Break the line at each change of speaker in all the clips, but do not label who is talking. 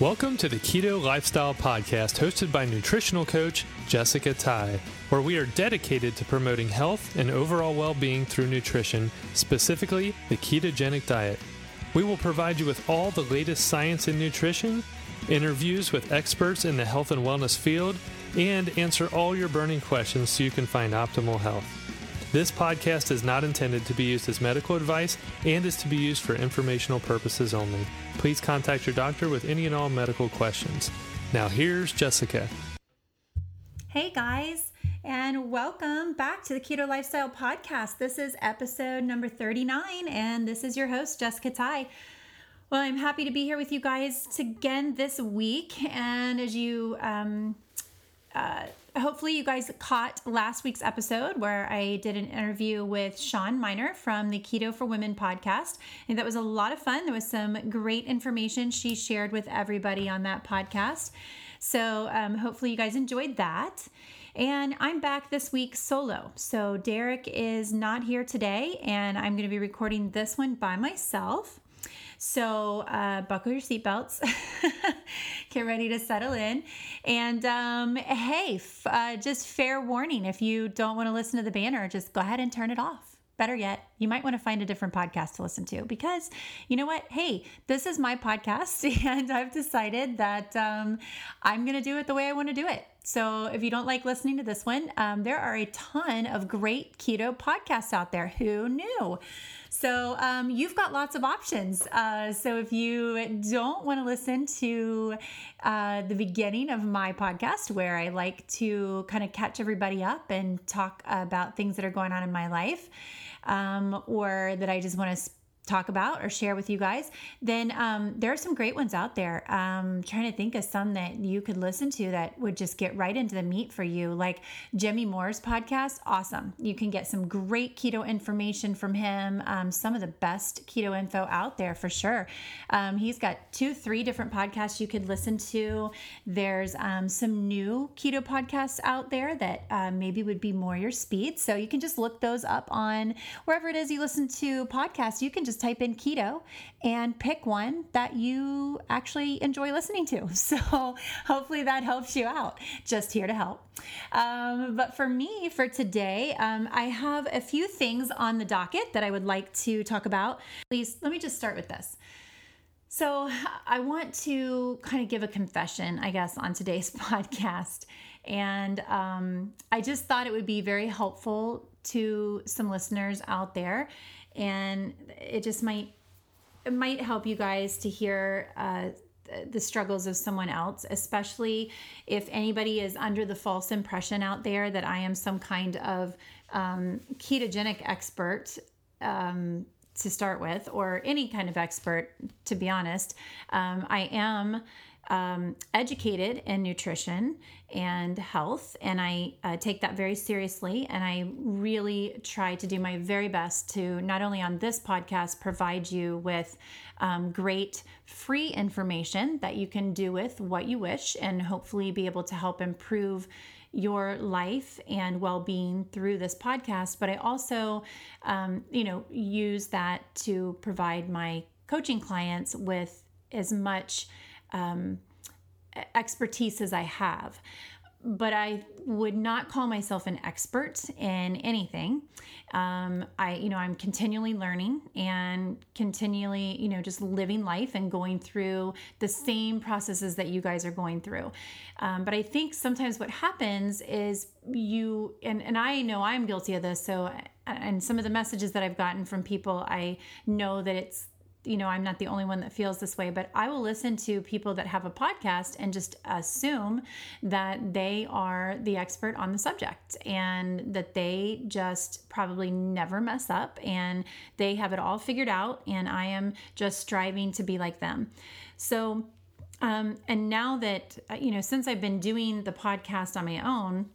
Welcome to the Keto Lifestyle Podcast, hosted by nutritional coach Jessica Tye, where we are dedicated to promoting health and overall well being through nutrition, specifically the ketogenic diet. We will provide you with all the latest science in nutrition, interviews with experts in the health and wellness field, and answer all your burning questions so you can find optimal health. This podcast is not intended to be used as medical advice and is to be used for informational purposes only. Please contact your doctor with any and all medical questions. Now, here's Jessica.
Hey guys, and welcome back to the Keto Lifestyle Podcast. This is episode number 39, and this is your host, Jessica Tye. Well, I'm happy to be here with you guys again this week. And as you um, uh, hopefully you guys caught last week's episode where I did an interview with Shawn Mynar from the Keto for Women podcast. And that was a lot of fun. There was some great information she shared with everybody on that podcast. So um, hopefully you guys enjoyed that. And I'm back this week solo. So Derek is not here today, and I'm going to be recording this one by myself. So uh, buckle your seatbelts, get ready to settle in. And um, hey, f- uh, just fair warning if you don't want to listen to the banner, just go ahead and turn it off. Better yet, you might want to find a different podcast to listen to because you know what? Hey, this is my podcast, and I've decided that um, I'm going to do it the way I want to do it. So if you don't like listening to this one, um, there are a ton of great keto podcasts out there. Who knew? So um, you've got lots of options. Uh, so if you don't want to listen to uh, the beginning of my podcast, where I like to kind of catch everybody up and talk about things that are going on in my life, um, or that I just want to talk about or share with you guys, then um, there are some great ones out there. Um, trying to think of some that you could listen to that would just get right into the meat for you, like Jimmy Moore's podcast. Awesome. You can get some great keto information from him, um, some of the best keto info out there for sure. Um, he's got two, three different podcasts you could listen to. There's um, some new keto podcasts out there that uh, maybe would be more your speed. So you can just look those up on wherever it is you listen to podcasts. You can just type in keto and pick one that you actually enjoy listening to. So hopefully that helps you out. Just here to help. Um, but for me, for today, um, I have a few things on the docket that I would like to talk about. Please, let me just start with this. So, I want to kind of give a confession, I guess, on today's podcast. And um, I just thought it would be very helpful to some listeners out there and it just might it might help you guys to hear uh, the struggles of someone else, especially if anybody is under the false impression out there that I am some kind of um, ketogenic expert. Um, to start with, or any kind of expert, to be honest. Um, I am um, educated in nutrition and health, and I uh, take that very seriously. And I really try to do my very best to not only on this podcast provide you with um, great free information that you can do with what you wish, and hopefully be able to help improve your life and well-being through this podcast but i also um, you know use that to provide my coaching clients with as much um, expertise as I have. But I would not call myself an expert in anything. Um, I, you know, I'm continually learning and continually, you know, just living life and going through the same processes that you guys are going through. Um, but I think sometimes what happens is you, and, and I know I'm guilty of this. So, and some of the messages that I've gotten from people, I know that it's you know, I'm not the only one that feels this way, but I will listen to people that have a podcast and just assume that they are the expert on the subject and that they just probably never mess up and they have it all figured out. And I am just striving to be like them. So, um, and now that, uh, you know, since I've been doing the podcast on my own,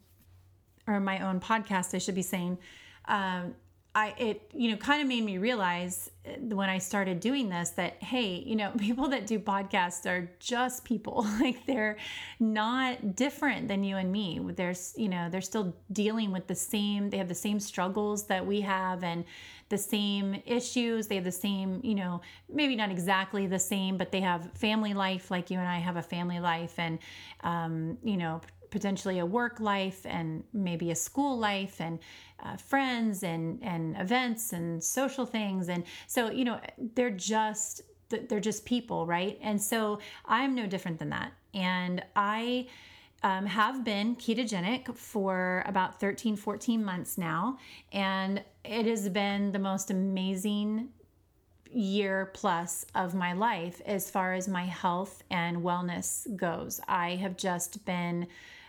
or my own podcast, I should be saying, um, I it you know kind of made me realize uh, when I started doing this that hey, you know, people that do podcasts are just people. like they're not different than you and me. There's, you know, they're still dealing with the same they have the same struggles that we have and the same issues. They have the same, you know, maybe not exactly the same, but they have family life like you and I have a family life and um, you know, potentially a work life and maybe a school life and uh, friends and and events and social things. And so you know they're just they're just people right? And so i'm no different than that. And i um, have been ketogenic for about 13 14 months now. And it has been the most amazing year plus of my life as far as my health and wellness goes. I have just been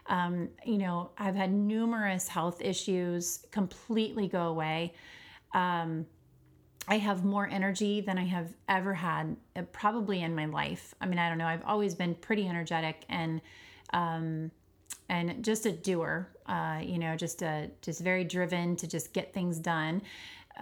um, you know, I've had numerous health issues completely go away. Um, I have more energy than I have ever had, uh, probably in my life. I mean, I don't know. I've always been pretty energetic and um, and just a doer. Uh, you know, just a just very driven to just get things done.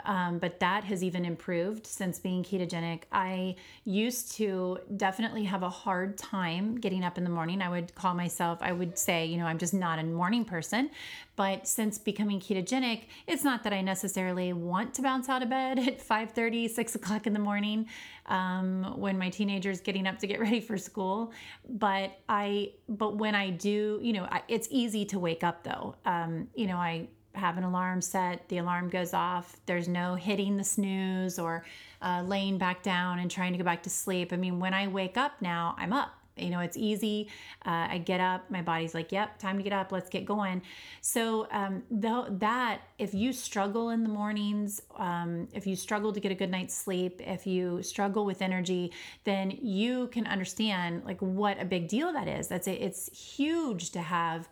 Um, but that has even improved since being ketogenic. I used to definitely have a hard time getting up in the morning. I would call myself, I would say, you know, I'm just not a morning person. But since becoming ketogenic, it's not that I necessarily want to bounce out of bed at 5 30, 6 o'clock in the morning um, when my teenager's getting up to get ready for school. But I, but when I do, you know, I, it's easy to wake up though. Um, you know, I have an alarm set, the alarm goes off. There's no hitting the snooze or uh, laying back down and trying to go back to sleep. I mean, when I wake up now, I'm up. You know, it's easy. Uh, I get up, my body's like, yep, time to get up, let's get going. So, um, though that, if you struggle in the mornings, um, if you struggle to get a good night's sleep, if you struggle with energy, then you can understand like what a big deal that is. That's a, it's huge to have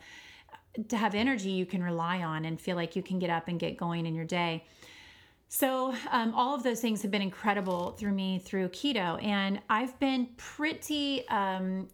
to have energy you can rely on and feel like you can get up and get going in your day. So, um, all of those things have been incredible through me through keto, and I've been pretty, um,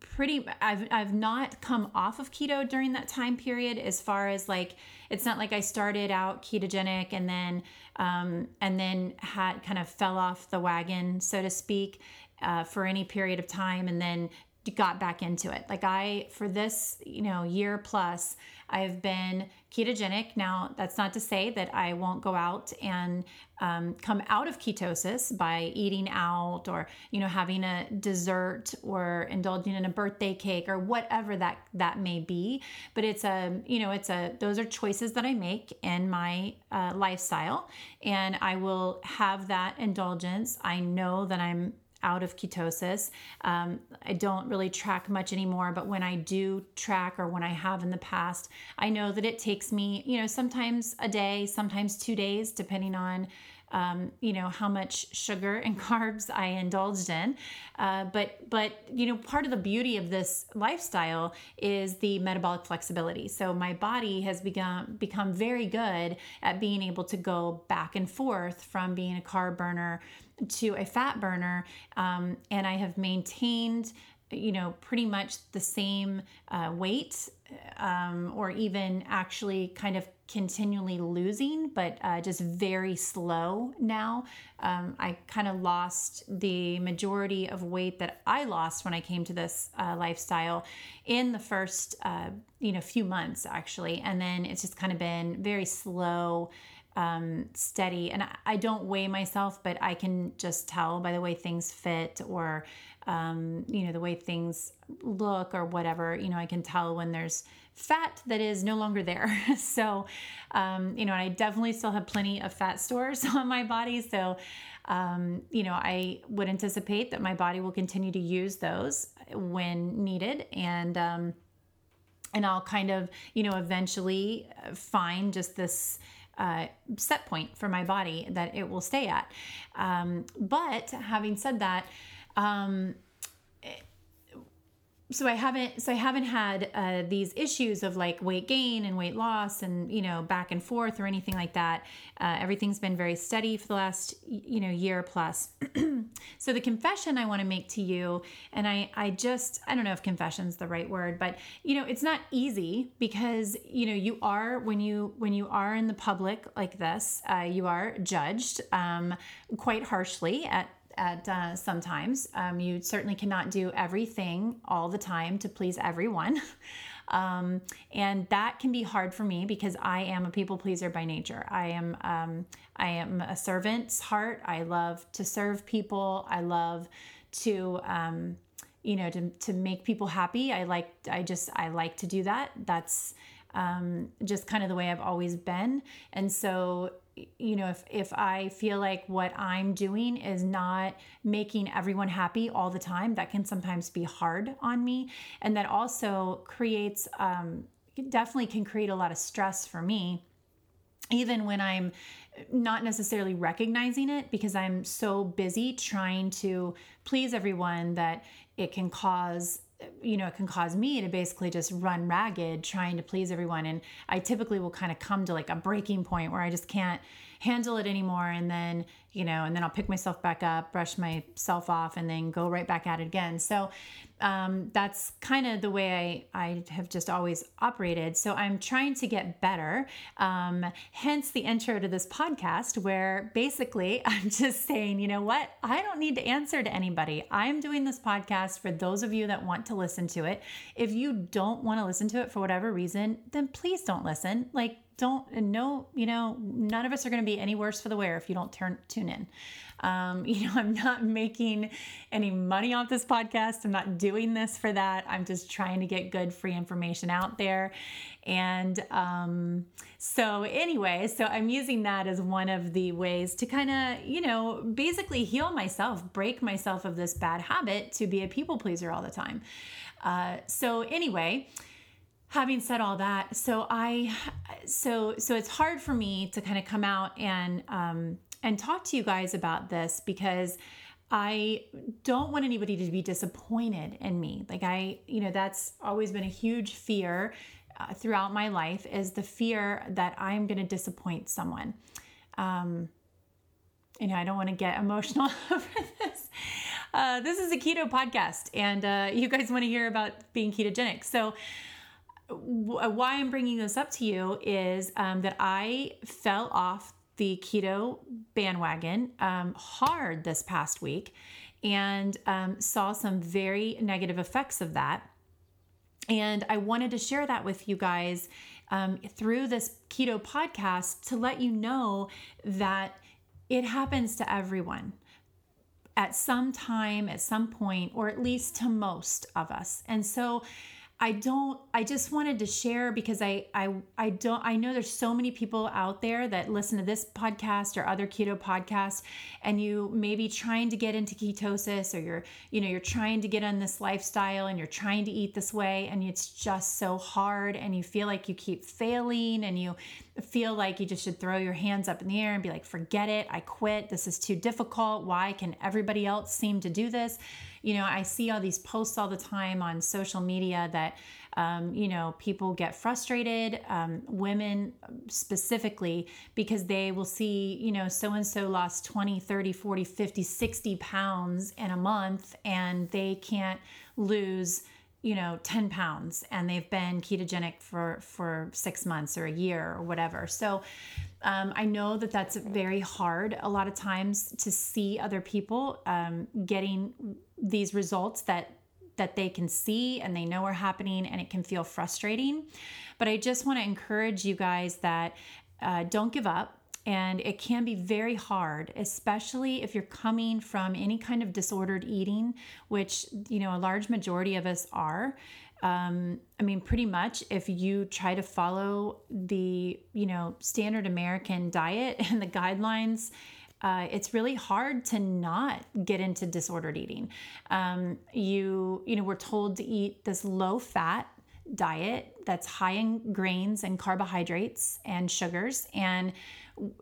pretty. I've I've not come off of keto during that time period. As far as like, it's not like I started out ketogenic and then um, and then had kind of fell off the wagon, so to speak. Uh, for any period of time and then got back into it. Like I, for this, you know, year plus, I've been ketogenic. Now, that's not to say that I won't go out and um, come out of ketosis by eating out or, you know, having a dessert or indulging in a birthday cake or whatever that that may be. But it's a, you know, it's a, those are choices that I make in my uh, lifestyle, and I will have that indulgence. I know that I'm out of ketosis. Um, I don't really track much anymore, but when I do track or when I have in the past, I know that it takes me, you know, sometimes a day, sometimes two days, depending on. Um, you know how much sugar and carbs I indulged in, uh, but but you know part of the beauty of this lifestyle is the metabolic flexibility. So my body has become become very good at being able to go back and forth from being a carb burner to a fat burner, um, and I have maintained, you know, pretty much the same uh, weight, um, or even actually kind of continually losing, but uh, just very slow now. Um, I kind of lost the majority of weight that I lost when I came to this uh, lifestyle in the first, uh, you know, few months actually, and then it's just kind of been very slow um, steady. And I, I, don't weigh myself, but I can just tell by the way things fit or, um, you know, the way things look or whatever. You know, I can tell when there's fat that is no longer there. so, um, you know, I definitely still have plenty of fat stores on my body. So, um, you know, I would anticipate that my body will continue to use those when needed. And, um, and I'll kind of, you know, eventually find just this uh, set point for my body that it will stay at. Um, but having said that, um, so I haven't so I haven't had uh, these issues of like weight gain and weight loss and you know back and forth or anything like that. Uh, everything's been very steady for the last you know year plus. so the confession I want to make to you, and I I just I don't know if confession's the right word, but you know it's not easy because you know you are when you when you are in the public like this, uh, you are judged um, quite harshly at at uh, sometimes. Um, you certainly cannot do everything all the time to please everyone. Um, and that can be hard for me because I am a people pleaser by nature. I am um, I am a servant's heart. I love to serve people. I love to um, you know to to make people happy. I like I just I like to do that. That's um, just kind of the way I've always been. And so you know if if i feel like what i'm doing is not making everyone happy all the time that can sometimes be hard on me. And that also creates um, definitely can create a lot of stress for me even when i'm not necessarily recognizing it because i'm so busy trying to please everyone that it can cause you know, it can cause me to basically just run ragged trying to please everyone. And I typically will kind of come to like a breaking point where I just can't handle it anymore. And then, you know, and then I'll pick myself back up, brush myself off, and then go right back at it again. So um, that's kind of the way I, I have just always operated. So I'm trying to get better. Um, hence the intro to this podcast, where basically I'm just saying, you know what? I don't need to answer to anybody. I'm doing this podcast for those of you that want to listen to it. If you don't want to listen to it for whatever reason, then please don't listen. Like, don't no you know none of us are going to be any worse for the wear if you don't turn tune in. Um, you know i'm not making any money off this podcast. I'm not doing this for that. I'm just trying to get good free information out there. And um, so anyway so i'm using that as one of the ways to kind of you know basically heal myself break myself of this bad habit to be a people pleaser all the time. Uh, so anyway having said all that so i so so it's hard for me to kind of come out and um and talk to you guys about this because I don't want anybody to be disappointed in me. Like I, you know, that's always been a huge fear uh, throughout my life is the fear that I'm going to disappoint someone. Um, you know, I don't want to get emotional over this. Uh, this is a keto podcast, and uh, you guys want to hear about being ketogenic. So, why I'm bringing this up to you is um, that I fell off the keto bandwagon um, hard this past week and um, saw some very negative effects of that. And I wanted to share that with you guys um, through this keto podcast to let you know that it happens to everyone at some time, at some point, or at least to most of us. And so, I don't I just wanted to share because I I I don't I know there's so many people out there that listen to this podcast or other keto podcasts and you may be trying to get into ketosis or you're you know you're trying to get on this lifestyle and you're trying to eat this way and it's just so hard and you feel like you keep failing and you feel like you just should throw your hands up in the air and be like forget it. I quit. This is too difficult. Why can everybody else seem to do this you know, I see all these posts all the time on social media that, um, you know, people get frustrated, um, women specifically, because they will see, you know, so and so lost 20, 30, 40, 50, 60 pounds in a month and they can't lose you know 10 pounds and they've been ketogenic for for six months or a year or whatever. So um, i know that that's very hard a lot of times to see other people um, getting these results that that they can see and they know are happening and it can feel frustrating. But i just want to encourage you guys that uh, don't give up. And it can be very hard especially if you're coming from any kind of disordered eating which you know a large majority of us are. Um, i mean pretty much if you try to follow the you know standard american diet and the guidelines uh, it's really hard to not get into disordered eating. Um, you, you know, we're told to eat this low fat diet that's high in grains and carbohydrates and sugars, and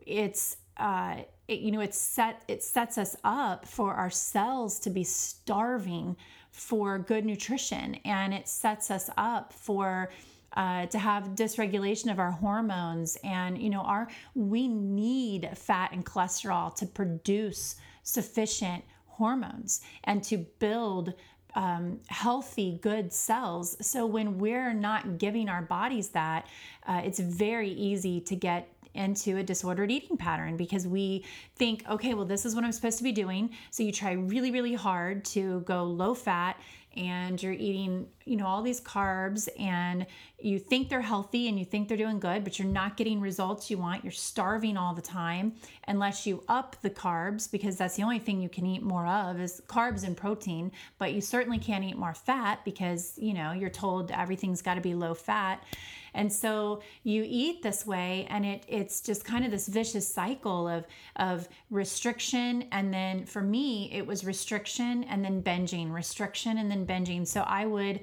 it's uh, it, you know it's set it sets us up for our cells to be starving for good nutrition and it sets us up for uh, to have dysregulation of our hormones and you know our we need fat and cholesterol to produce sufficient hormones and to build um, healthy, good cells. So when we're not giving our bodies that, uh, it's very easy to get into a disordered eating pattern because we think, okay, well, this is what I'm supposed to be doing. So you try really, really hard to go low fat and you're eating, you know, all these carbs and you think they're healthy and you think they're doing good, but you're not getting results you want. You're starving all the time unless you up the carbs because that's the only thing you can eat more of is carbs and protein, but you certainly can't eat more fat because, you know, you're told everything's got to be low fat. And so you eat this way and it it's just kind of this vicious cycle of of restriction and then for me it was restriction and then binging, restriction and then binging. So I would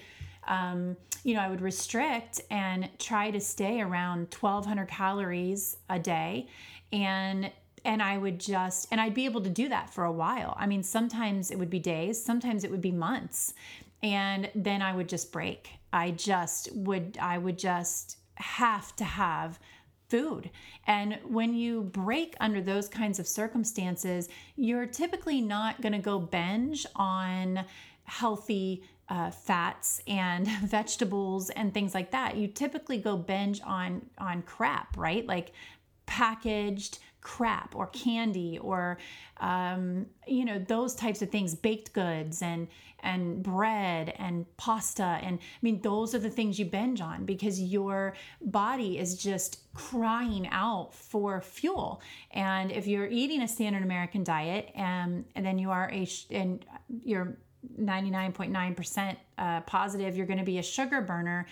um, you know, I would restrict and try to stay around 1200 calories a day. And and I would just, and I'd be able to do that for a while. I mean, sometimes it would be days, sometimes it would be months. And then I would just break. I just would, I would just have to have food. And when you break under those kinds of circumstances, you're typically not going to go binge on healthy uh, fats and vegetables and things like that. You typically go binge on on crap, right? Like packaged crap or candy or um, you know those types of things baked goods and and bread and pasta and i mean those are the things you binge on because your body is just crying out for fuel. And if you're eating a standard american diet and, um, and then you are a and you're 99.9% uh, positive you're going to be a sugar burner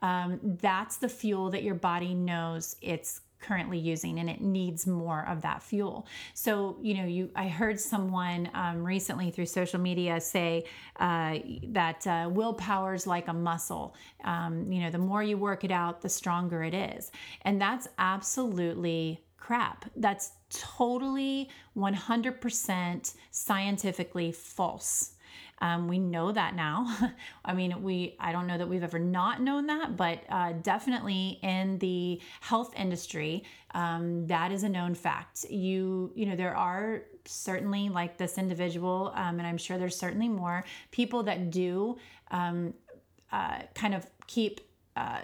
um, that's the fuel that your body knows it's currently using and it needs more of that fuel. So you know you i heard someone um, recently through social media say uh, that uh, willpower is like a muscle. Um, you know the more you work it out the stronger it is. And that's absolutely crap. That's totally 100% scientifically false um, we know that now. I mean, we I don't know that we've ever not known that, but uh, definitely in the health industry, um, that is a known fact. You you know there are certainly like this individual, um, and I'm sure there's certainly more people that do um, uh, kind of keep. Uh,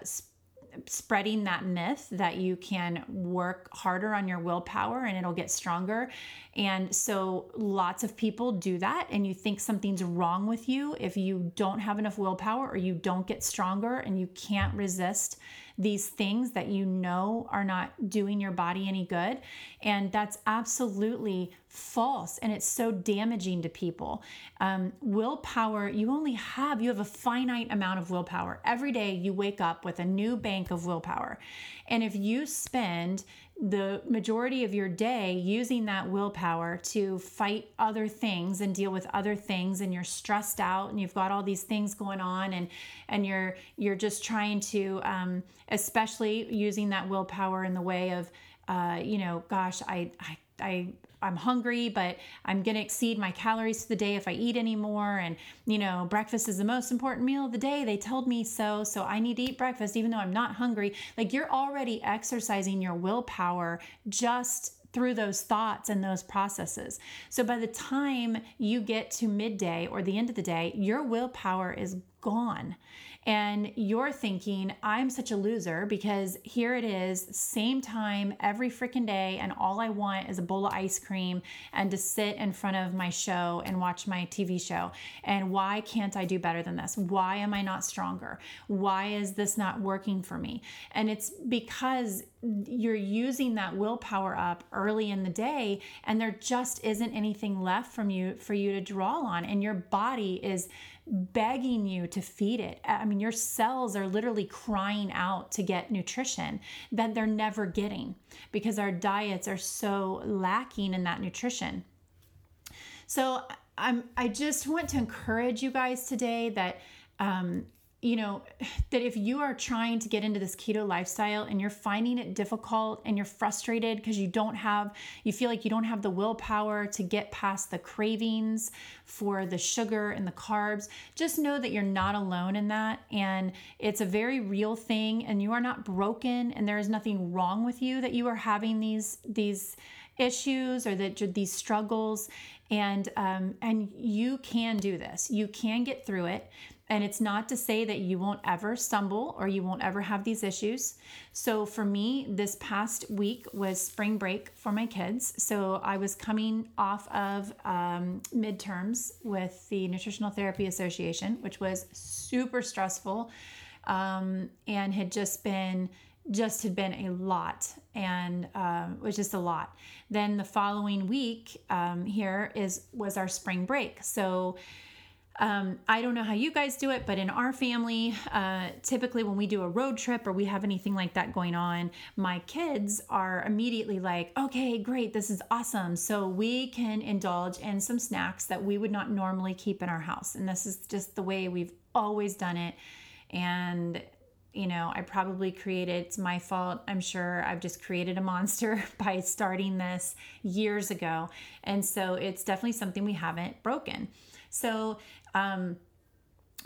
spreading that myth that you can work harder on your willpower and it'll get stronger. And so lots of people do that, and you think something's wrong with you if you don't have enough willpower or you don't get stronger and you can't resist these things that you know are not doing your body any good. And that's absolutely false and it's so damaging to people. Um, willpower, you only have, you have a finite amount of willpower. Every day you wake up with a new bank of willpower. And if you spend the majority of your day using that willpower to fight other things and deal with other things and you're stressed out and you've got all these things going on and and you're you're just trying to um, especially using that willpower in the way of uh, you know gosh I I I I'm hungry, but I'm going to exceed my calories for the day if I eat anymore. And, you know, breakfast is the most important meal of the day. They told me so. So I need to eat breakfast even though I'm not hungry. Like you're already exercising your willpower just through those thoughts and those processes. So by the time you get to midday or the end of the day, your willpower is gone and you're thinking, I'm such a loser because here it is, same time every freaking day, and all I want is a bowl of ice cream and to sit in front of my show and watch my TV show. And why can't I do better than this? Why am I not stronger? Why is this not working for me? And it's because you're using that willpower up early in the day and there just isn't anything left from you for you to draw on and your body is begging you to feed it. I mean, your cells are literally crying out to get nutrition that they're never getting because our diets are so lacking in that nutrition. So, I'm I just want to encourage you guys today that um, you know, that if you are trying to get into this keto lifestyle and you're finding it difficult and you're frustrated because you don't have, you feel like you don't have the willpower to get past the cravings for the sugar and the carbs, just know that you're not alone in that. And it's a very real thing and you are not broken and there is nothing wrong with you that you are having these, these, issues or that these struggles. And um, and you can do this. You can get through it and it's not to say that you won't ever stumble or you won't ever have these issues. So for me, this past week was spring break for my kids. So I was coming off of um, midterms with the Nutritional Therapy Association, which was super stressful um, and had just been just had been a lot and um, was just a lot then the following week um, here is was our spring break so um, I don't know how you guys do it, but in our family, uh, typically when we do a road trip or we have anything like that going on, my kids are immediately like, okay, great, this is awesome. So we can indulge in some snacks that we would not normally keep in our house. And this is just the way we've always done it. And you know, I probably created, it's my fault. I'm sure I've just created a monster by starting this years ago. And so it's definitely something we haven't broken. So um,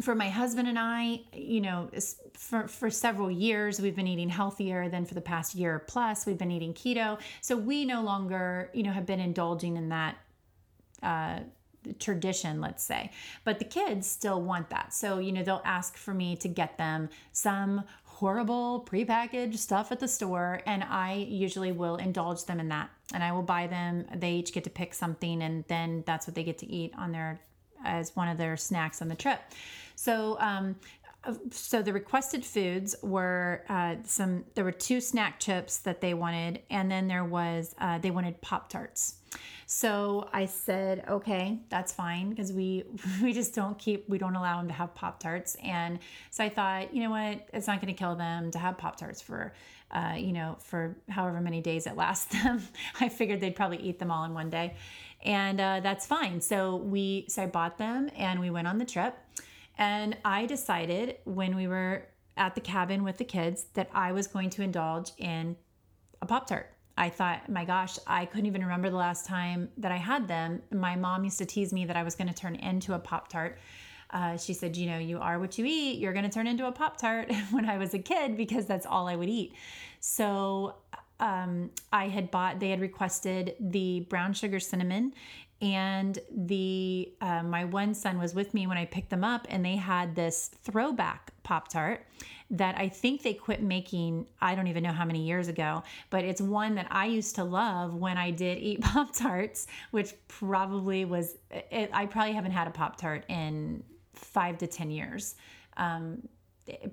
for my husband and I, you know, for, for several years, we've been eating healthier than for the past year plus. We've been eating keto. So we no longer, you know, have been indulging in that uh, tradition, let's say. But the kids still want that. So, you know, they'll ask for me to get them some horrible prepackaged stuff at the store. And I usually will indulge them in that. And I will buy them, they each get to pick something, and then that's what they get to eat on their as one of their snacks on the trip. So, um, so the requested foods were uh, some. There were two snack chips that they wanted, and then there was uh, they wanted Pop Tarts. So I said, okay, that's fine because we we just don't keep we don't allow them to have Pop Tarts. And so I thought, you know what, it's not going to kill them to have Pop Tarts for, uh, you know, for however many days it lasts them. I figured they'd probably eat them all in one day and uh, that's fine. So we so I bought them and we went on the trip, and I decided when we were at the cabin with the kids that I was going to indulge in a pop tart. I thought, my gosh, I couldn't even remember the last time that I had them. My mom used to tease me that I was going to turn into a pop tart. Uh, she said, You know, you are what you eat. You're going to turn into a Pop Tart when I was a kid because that's all I would eat. So um, I had bought, they had requested the brown sugar cinnamon. And the uh, my one son was with me when I picked them up, and they had this throwback Pop Tart that I think they quit making, I don't even know how many years ago, but it's one that I used to love when I did eat Pop Tarts, which probably was, it, I probably haven't had a Pop Tart in five to 10 years. Um,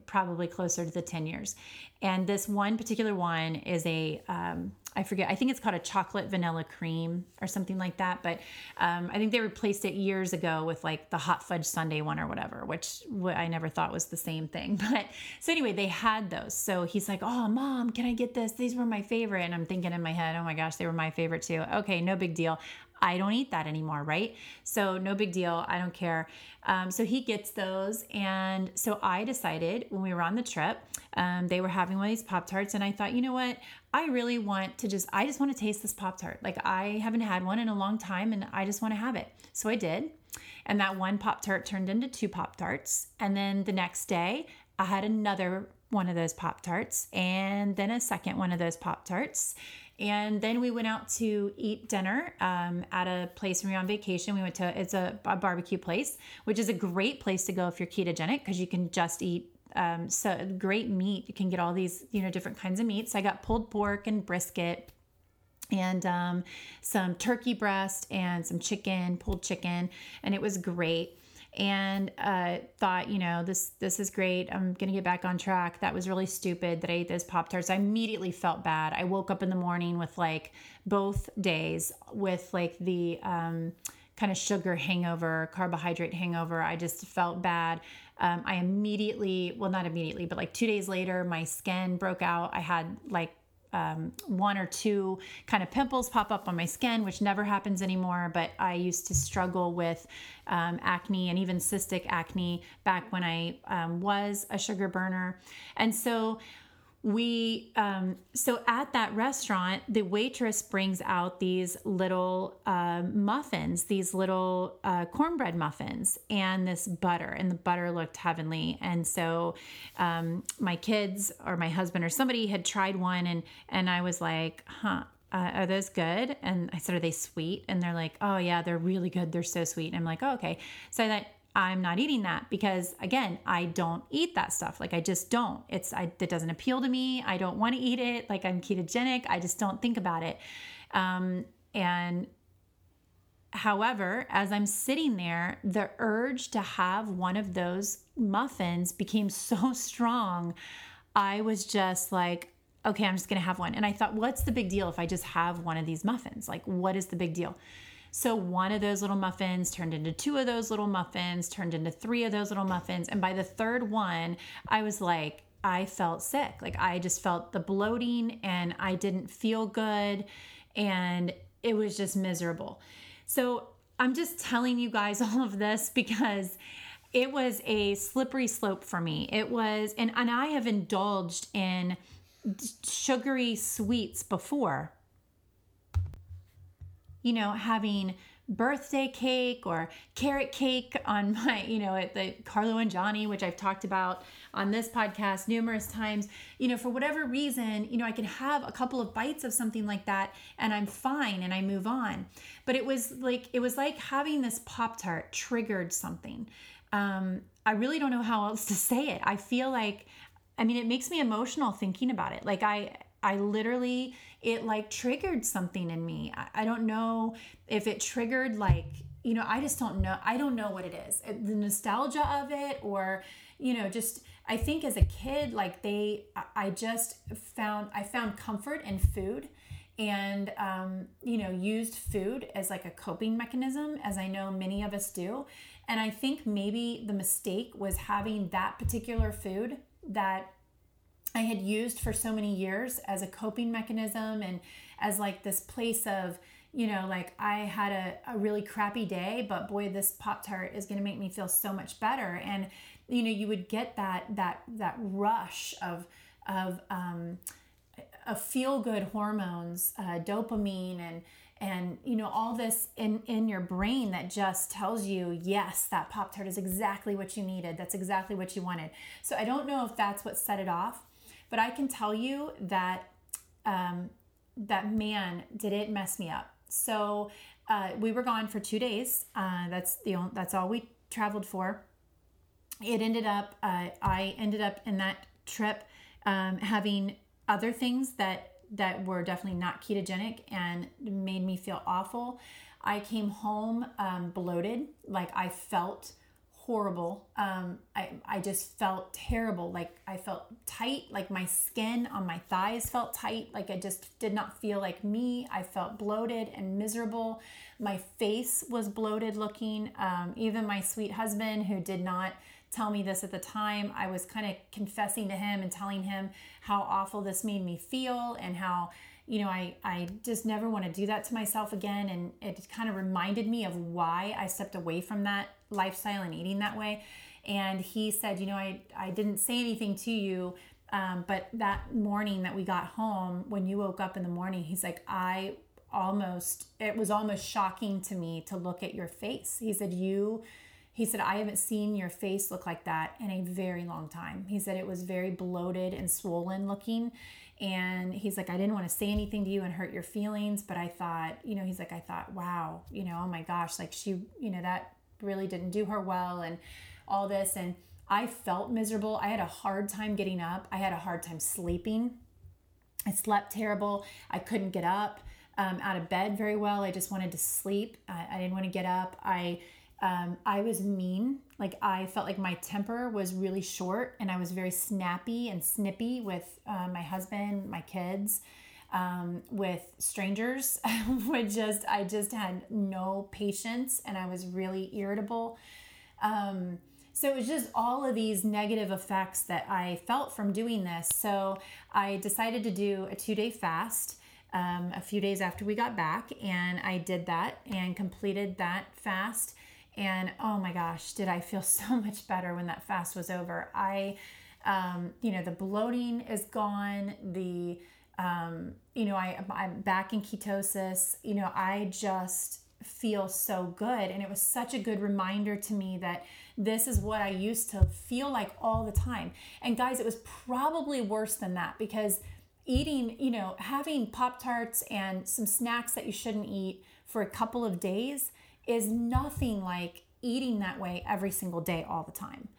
probably closer to the 10 years. And this one particular one is a um, I forget, I think it's called a chocolate vanilla cream or something like that. But um, I think they replaced it years ago with like the hot fudge sundae one or whatever, which I never thought was the same thing. But so anyway, they had those. So he's like, Oh, mom, can I get this? These were my favorite. And I'm thinking in my head, Oh my gosh, they were my favorite too. Okay, no big deal. I don't eat that anymore, right? So, no big deal. I don't care. Um, so, he gets those. And so, I decided when we were on the trip, um, they were having one of these Pop Tarts. And I thought, you know what? I really want to just, I just want to taste this Pop Tart. Like, I haven't had one in a long time and I just want to have it. So, I did. And that one Pop Tart turned into two Pop Tarts. And then the next day, I had another one of those Pop Tarts and then a second one of those Pop Tarts. And then we went out to eat dinner um, at a place when we were on vacation. We went to, it's a, a barbecue place, which is a great place to go if you're ketogenic because you can just eat um, so great meat. You can get all these, you know, different kinds of meats. I got pulled pork and brisket and um, some turkey breast and some chicken, pulled chicken, and it was great and uh, thought, you know, this this is great. I'm gonna get back on track. That was really stupid that I ate those pop tarts. I immediately felt bad. I woke up in the morning with like both days with like the um, kind of sugar hangover, carbohydrate hangover. I just felt bad. Um, I immediately, well, not immediately, but like two days later, my skin broke out. I had like um, one or two kind of pimples pop up on my skin, which never happens anymore. But I used to struggle with um, acne and even cystic acne back when I um, was a sugar burner. And so we um, so at that restaurant the waitress brings out these little uh, muffins these little uh, cornbread muffins and this butter and the butter looked heavenly and so um, my kids or my husband or somebody had tried one and and i was like huh uh, are those good? And I said, are they sweet? And they're like, oh yeah, they're really good. They're so sweet. And I'm like, oh, okay. So I thought, I'm not eating that because again, I don't eat that stuff. Like I just don't. It's I it doesn't appeal to me. I don't want to eat it. Like I'm ketogenic. I just don't think about it. Um, and however, as I'm sitting there, the urge to have one of those muffins became so strong. I was just like, okay, I'm just going to have one. And I thought, what's the big deal if I just have one of these muffins? Like, what is the big deal? So one of those little muffins turned into two of those little muffins, turned into three of those little muffins. And by the third one, I was like, I felt sick. Like I just felt the bloating and I didn't feel good. And it was just miserable. So I'm just telling you guys all of this because it was a slippery slope for me. It was, and, and I have indulged in sugary sweets before you know, having birthday cake or carrot cake on my, you know, at the Carlo and Johnny, which I've talked about on this podcast numerous times, you know, for whatever reason, you know, I can have a couple of bites of something like that and I'm fine and I move on. But it was like, it was like having this Pop Tart triggered something. Um, I really don't know how else to say it. I feel like, I mean, it makes me emotional thinking about it. Like, I, I literally, it like triggered something in me. I, I don't know if it triggered like, you know, I just don't know. I don't know what it is. The nostalgia of it, or, you know, just, I think as a kid, like they, I just found, I found comfort in food and um, you know used food as like a coping mechanism as i know many of us do and i think maybe the mistake was having that particular food that I had used for so many years as a coping mechanism and as like this place of, you know, like I had a, a really crappy day, but boy, this Pop Tart is to make me feel so much better. And, you know, you would get that, that, that rush of, of, um, of feel good hormones, uh, dopamine and, and you know all this in in your brain that just tells you yes that pop tart is exactly what you needed that's exactly what you wanted so i don't know if that's what set it off but I can tell you that um, that man did it mess me up. So uh, we were gone for two days. Uh, that's the only, that's all we traveled for. It ended up uh, I ended up in that trip um, having other things that that were definitely not ketogenic and made me feel awful. I came home um, bloated, like I felt horrible. Um, I, I just felt terrible. Like I felt tight, like my skin on my thighs felt tight. Like I just did not feel like me. I felt bloated and miserable. My face was bloated looking. Um, even my sweet husband, who did not tell me this at the time, I was kind of confessing to him and telling him how awful this made me feel and how you know, I, I just never want to do that to myself again. And it kind of reminded me of why I stepped away from that lifestyle and eating that way. And he said, you know, I, I didn't say anything to you, um, but that morning that we got home, when you woke up in the morning, he's like, I almost, it was almost shocking to me to look at your face. He said, you, he said, I haven't seen your face look like that in a very long time. He said it was very bloated and swollen looking. And he's like, I didn't want to say anything to you and hurt your feelings, but I thought, you know, he's like, I thought, wow, you know, oh my gosh, like she, you know, that really didn't do her well and all this. And I felt miserable. I had a hard time getting up. I had a hard time sleeping. I slept terrible. I couldn't get up um, out of bed very well. I just wanted to sleep. I, I didn't want to get up. I um, I was mean. Like I felt like my temper was really short, and I was very snappy and snippy with uh, my husband, my kids um, with strangers would just I just had no patience and I was really irritable. Um, so it was just all of these negative effects that I felt from doing this. So I decided to do a two day fast um, a few days after we got back, and I did that and completed that fast. And oh my gosh, did I feel so much better when that fast was over? I, um, you know, the bloating is gone. The, um, you know, I, I'm back in ketosis. You know, I just feel so good. And it was such a good reminder to me that this is what I used to feel like all the time. And guys, it was probably worse than that because eating, you know, having Pop Tarts and some snacks that you shouldn't eat for a couple of days is nothing like eating that way every single day all the time.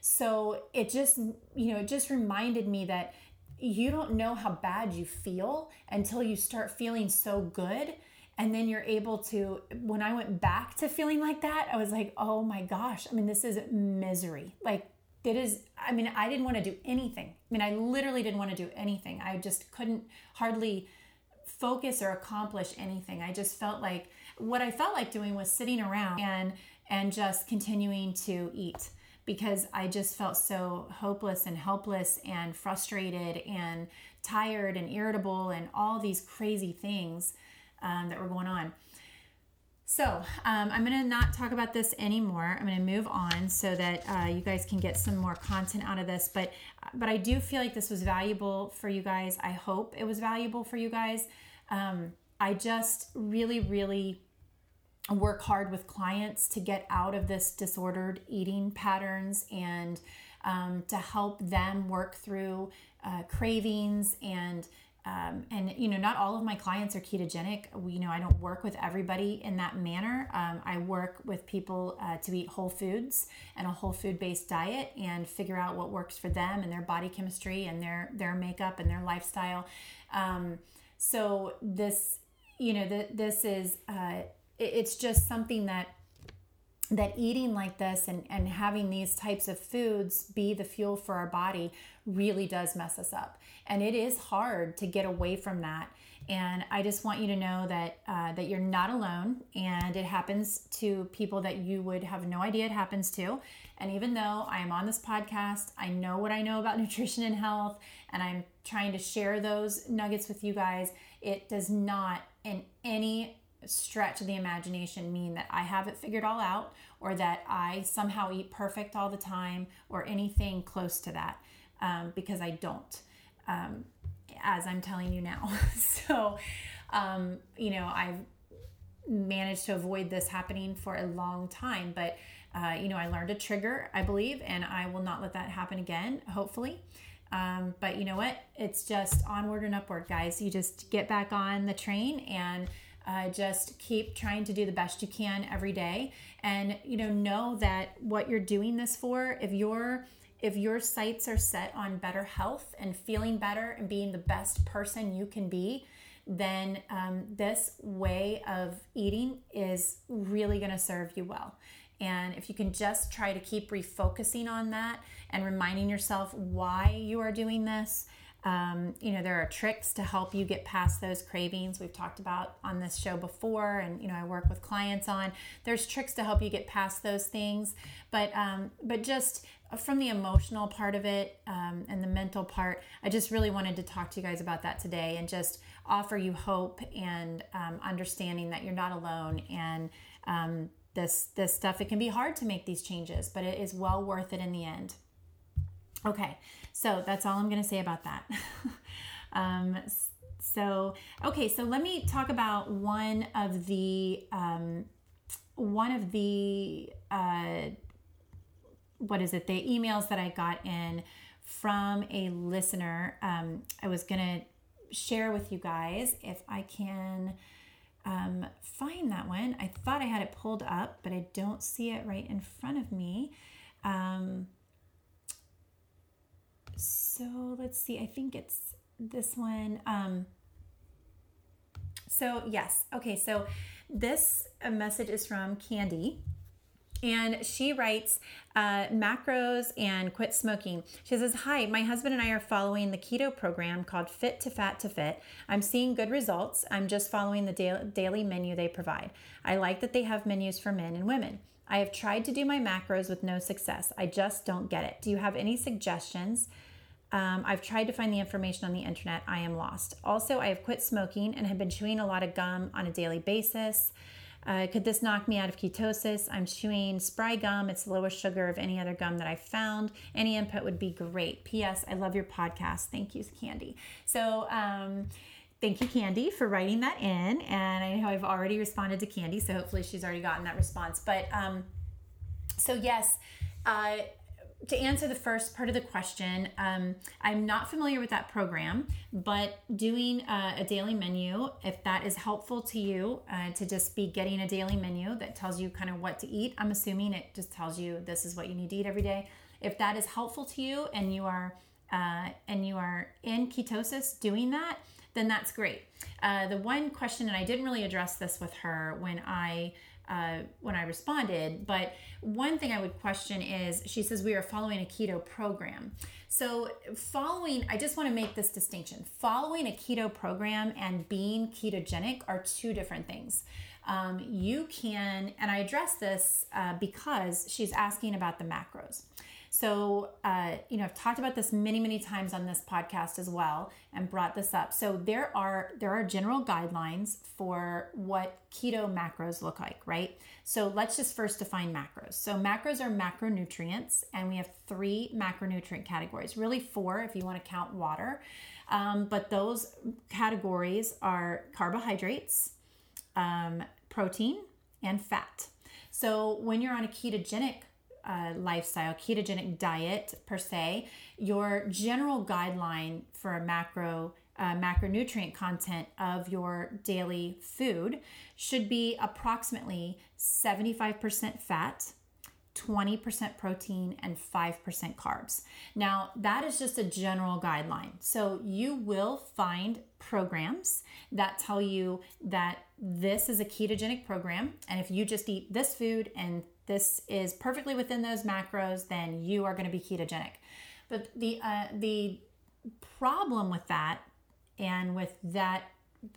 So it just, you know, it just reminded me that you don't know how bad you feel until you start feeling so good. And then you're able to when i went back to feeling like that i was like oh my gosh i mean this is misery. Like it is i mean i didn't want to do anything. I mean i literally didn't want to do anything. I just couldn't hardly focus or accomplish anything. I just felt like what i felt like doing was sitting around and and just continuing to eat because i just felt so hopeless and helpless and frustrated and tired and irritable and all these crazy things um, that were going on. So um, I'm going to not talk about this anymore. I'm going to move on so that uh, you guys can get some more content out of this. But but I do feel like this was valuable for you guys. I hope it was valuable for you guys. Um, I just really really work hard with clients to get out of this disordered eating patterns and um, to help them work through uh, cravings and um, and you know not all of my clients are ketogenic. We, you know i don't work with everybody in that manner. Um, i work with people uh, to eat whole foods and a whole food based diet and figure out what works for them and their body chemistry and their their makeup and their lifestyle. Um, so this you know the, this is uh, it's just something that that eating like this and, and having these types of foods be the fuel for our body really does mess us up. And it is hard to get away from that. And I just want you to know that uh, that you're not alone, and it happens to people that you would have no idea it happens to. And even though I am on this podcast, I know what I know about nutrition and health, and I'm trying to share those nuggets with you guys. It does not in any stretch of the imagination mean that I have it figured all out or that I somehow eat perfect all the time or anything close to that um, because I don't, um, as I'm telling you now. so, um, you know, I've managed to avoid this happening for a long time, but, uh, you know, I learned a trigger, I believe, and I will not let that happen again, hopefully. Um, but you know what? It's just onward and upward, guys. You just get back on the train and uh, just keep trying to do the best you can every day, and you know know that what you're doing this for. If your if your sights are set on better health and feeling better and being the best person you can be, then um, this way of eating is really going to serve you well. And if you can just try to keep refocusing on that and reminding yourself why you are doing this, um, you know, there are tricks to help you get past those cravings we've talked about on this show before, and you know, I work with clients on. There's tricks to help you get past those things, but um, but just from the emotional part of it um, and the mental part, I just really wanted to talk to you guys about that today and just offer you hope and um, understanding that you're not alone and um, this this stuff. It can be hard to make these changes, but it is well worth it in the end. Okay, so that's all I'm going to say about that. um, so, okay, so let me talk about one of the um, one of the uh, what is it? The emails that I got in from a listener. Um, I was going to share with you guys if I can um, find that one. I thought I had it pulled up, but I don't see it right in front of me. Um, so let's see, I think it's this one. Um, so, yes, okay, so this message is from Candy. And she writes uh, macros and quit smoking. She says, Hi, my husband and I are following the keto program called Fit to Fat to Fit. I'm seeing good results. I'm just following the daily menu they provide. I like that they have menus for men and women. I have tried to do my macros with no success. I just don't get it. Do you have any suggestions? Um, I've tried to find the information on the internet. I am lost. Also, I have quit smoking and have been chewing a lot of gum on a daily basis. Uh, could this knock me out of ketosis? I'm chewing spry gum. It's the lowest sugar of any other gum that I've found. Any input would be great. P.S. I love your podcast. Thank you, Candy. So, um, thank you, Candy, for writing that in. And I know I've already responded to Candy, so hopefully she's already gotten that response. But um, so, yes, uh, to answer the first part of the question, um, I'm not familiar with that program, but doing uh, a daily menu, if that is helpful to you, uh, to just be getting a daily menu that tells you kind of what to eat, I'm assuming it just tells you this is what you need to eat every day. If that is helpful to you and you are uh, and you are in ketosis doing that, then that's great. Uh, the one question, and I didn't really address this with her when I uh, when I responded. But one thing I would question is she says we are following a keto program. So, following, I just want to make this distinction following a keto program and being ketogenic are two different things. Um, you can, and I address this uh, because she's asking about the macros. So, uh, you know, I've talked about this many, many times on this podcast as well, and brought this up. So there are there are general guidelines for what keto macros look like, right? So let's just first define macros. So macros are macronutrients, and we have three macronutrient categories. Really four if you want to count water, um, but those categories are carbohydrates, um, protein, and fat. So when you're on a ketogenic uh, lifestyle, ketogenic diet per se, your general guideline for a macro uh, macronutrient content of your daily food should be approximately 75% fat, 20% protein, and 5% carbs. Now, that is just a general guideline. So, you will find programs that tell you that this is a ketogenic program, and if you just eat this food and this is perfectly within those macros, then you are going to be ketogenic. But the uh, the problem with that and with that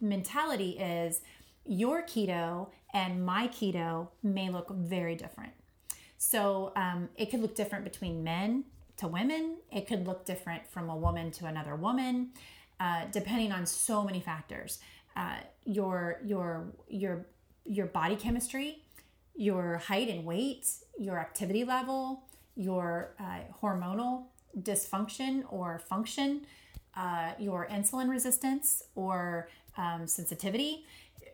mentality is your keto and my keto may look very different. So um, it could look different between men to women. It could look different from a woman to another woman, uh, depending on so many factors. Uh, your your your your body chemistry your height and weight, your activity level, your uh, hormonal dysfunction or function, uh, your insulin resistance or um, sensitivity.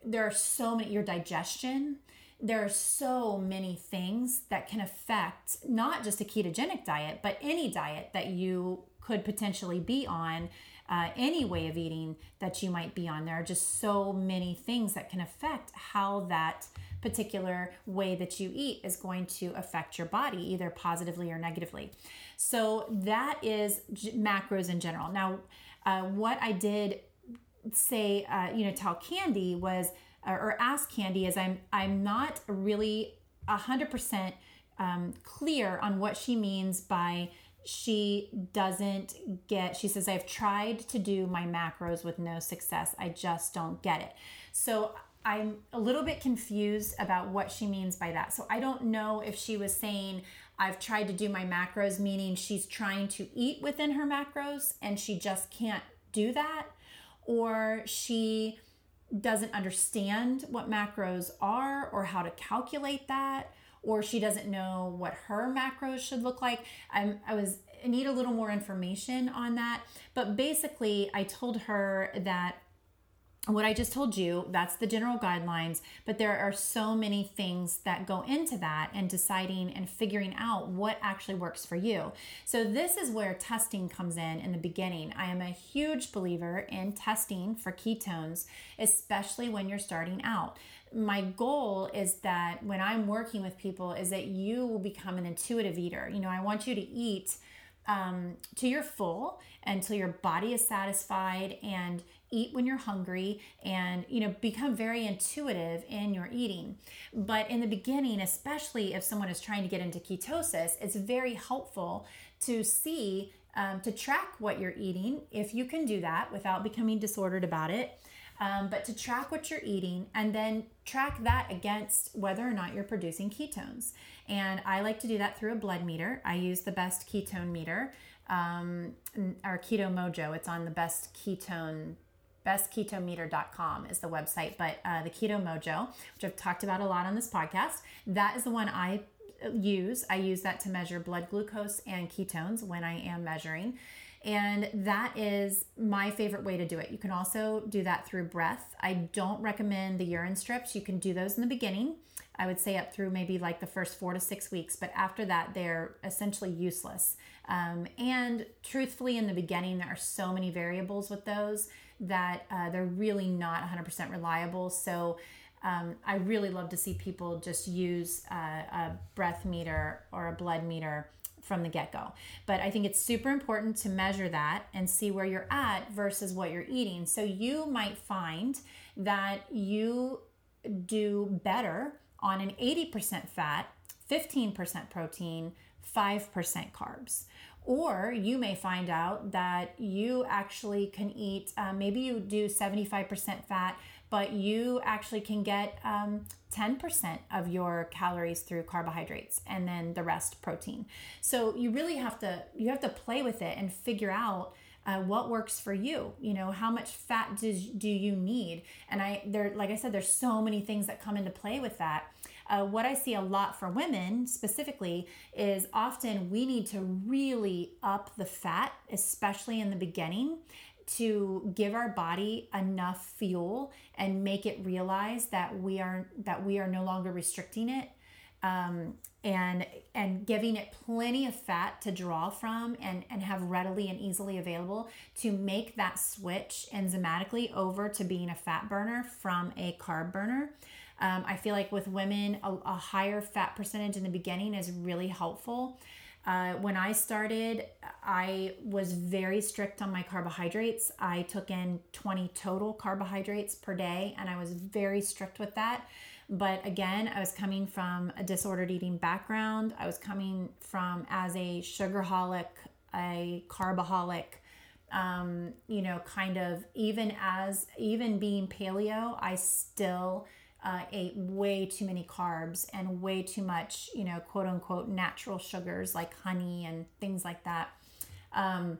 There are so many, your digestion. There are so many things that can affect not just a ketogenic diet, but any diet that you could potentially be on, uh, any way of eating that you might be on. There are just so many things that can affect how that particular way that you eat is going to affect your body either positively or negatively. So that is macros in general. Now, uh, what I did say, uh, you know, tell Candy was, or ask Candy is, I'm I'm not really hundred percent um, clear on what she means by she doesn't get she says i've tried to do my macros with no success i just don't get it so I'm a little bit confused about what she means by that. So I don't know if she was saying, I've tried to do my macros, meaning she's trying to eat within her macros and she just can't do that, or she doesn't understand what macros are or how to calculate that, or she doesn't know what her macros should look like. I'm, I was I need a little more information on that. But basically, I told her that what I just told you, that's the general guidelines, but there are so many things that go into that and deciding and figuring out what actually works for you. So, this is where testing comes in in the beginning. I am a huge believer in testing for ketones, especially when you're starting out. My goal is that when I'm working with people, is that you will become an intuitive eater. You know, I want you to eat um, to your full until your body is satisfied and eat when you're hungry and you know become very intuitive in your eating but in the beginning especially if someone is trying to get into ketosis it's very helpful to see um, to track what you're eating if you can do that without becoming disordered about it Um, but to track what you're eating and then track that against whether or not you're producing ketones. And I like to do that through a blood meter. I use the best ketone meter, um, our Keto Mojo. It's on the best ketone bestketometer.com is the website, but uh, the Keto Mojo, which I've talked about a lot on this podcast, that is the one I use. I use that to measure blood glucose and ketones when I am measuring. And that is my favorite way to do it. You can also do that through breath. I don't recommend the urine strips. You can do those in the beginning. I would say up through maybe like the first four to six weeks, but after that, they're essentially useless. Um, and truthfully, in the beginning, there are so many variables with those that uh, they're really not 100% reliable. So um, I really love to see people just use uh, a breath meter or a blood meter from the get go. But I think it's super important to measure that and see where you're at versus what you're eating. So you might find that you do better on an 80% fat, 15% protein, 5% carbs. Or you may find out that you actually can eat, uh, maybe you do 75% fat, but you actually can get um, 10% of your calories through carbohydrates and then the rest protein. So you really have to you have to play with it and figure out uh, what works for you. You know how much fat does do you need? And i there like i said there's so many things that come into play with that. Uh, what i see a lot for women specifically is often we need to really up the fat especially in the beginning to give our body enough fuel and make it realize that we are that we are no longer restricting it um, and and giving it plenty of fat to draw from and and have readily and easily available to make that switch enzymatically over to being a fat burner from a carb burner. Um, i feel like with women a, a higher fat percentage in the beginning is really helpful uh, when I started, I was very strict on my carbohydrates. I took in 20 total carbohydrates per day, and I was very strict with that. But again, I was coming from a disordered eating background. I was coming from as a sugarholic, a carbaholic, um, you know, kind of even as even being paleo, I still uh, ate way too many carbs and way too much, you know, quote unquote natural sugars like honey and things like that. Um,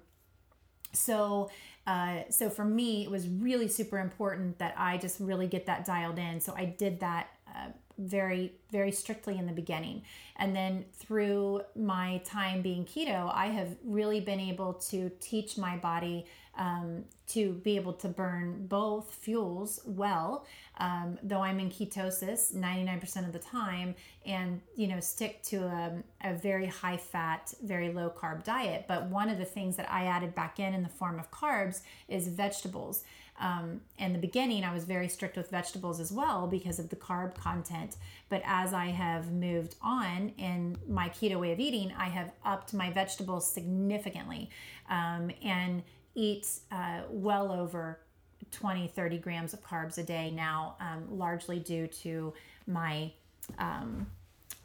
so, uh, so for me, it was really super important that I just really get that dialed in. So I did that uh, very, very strictly in the beginning. And then through my time being keto, I have really been able to teach my body um, to be able to burn both fuels well, um, though I'm in ketosis 99% of the time, and you know stick to a, a very high fat, very low carb diet. But one of the things that I added back in in the form of carbs is vegetables. Um, in the beginning, I was very strict with vegetables as well because of the carb content. But as I have moved on in my keto way of eating, I have upped my vegetables significantly um, and eat uh, well over 20, 30 grams of carbs a day now, um, largely due to my um,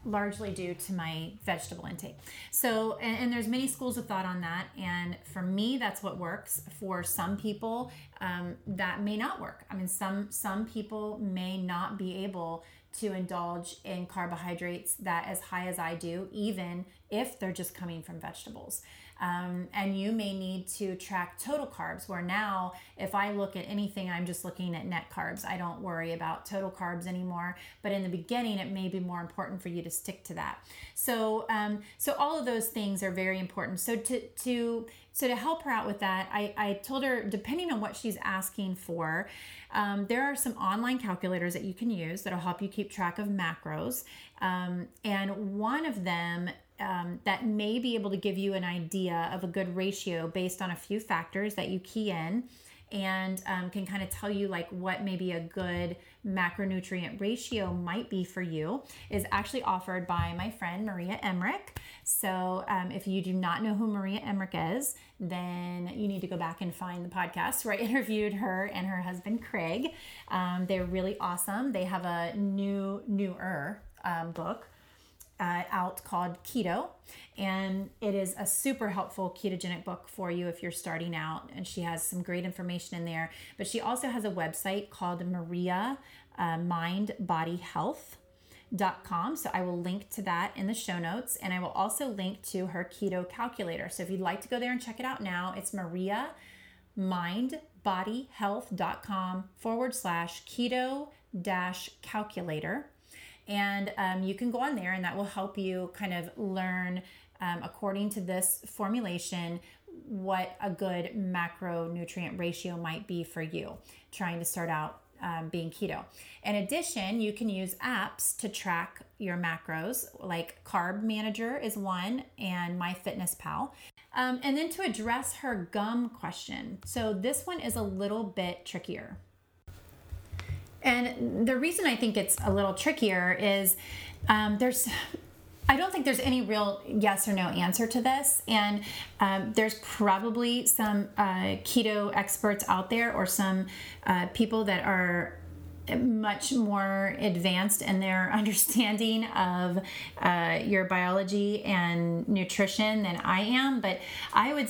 largely due to my vegetable intake. So, and, and, there's many schools of thought on that. And for me, that's what works. For some people, um, that may not work. I mean, some some people may not be able to indulge in carbohydrates that as high as I do, even if they're just coming from vegetables. Um, and you may need to track total carbs, where now, if I look at anything, I'm just looking at net carbs. I don't worry about total carbs anymore. But in the beginning, it may be more important for you to stick to that. So, um, so all of those things are very important. So to to so to help her out with that, I, I told her depending on what she's asking for, um, there are some online calculators that you can use that'll help you keep track of macros. Um, and one of them um, that may be able to give you an idea of a good ratio based on a few factors that you key in and um, can kind of tell you like what maybe a good macronutrient ratio might be for you is actually offered by my friend Maria Emmerich. So um, if you do not know who Maria Emmerich is, then you need to go back and find the podcast where I interviewed her and her husband Craig. Um, they're really awesome. They have a new newer um, book uh, out called Keto, and it is a super helpful ketogenic book for you if you're starting out. And she has some great information in there. But she also has a website called Maria uh, Mind Body Health. Dot com. So I will link to that in the show notes and I will also link to her keto calculator. So if you'd like to go there and check it out now, it's Maria mindbodyhealth.com forward slash keto dash calculator. And um, you can go on there and that will help you kind of learn, um, according to this formulation, what a good macronutrient ratio might be for you trying to start out um, being keto. In addition, you can use apps to track your macros, like Carb Manager is one, and MyFitnessPal. Um, and then to address her gum question. So this one is a little bit trickier. And the reason I think it's a little trickier is um, there's I don't think there's any real yes or no answer to this. And um, there's probably some uh, keto experts out there or some uh, people that are much more advanced in their understanding of uh, your biology and nutrition than I am. But I would,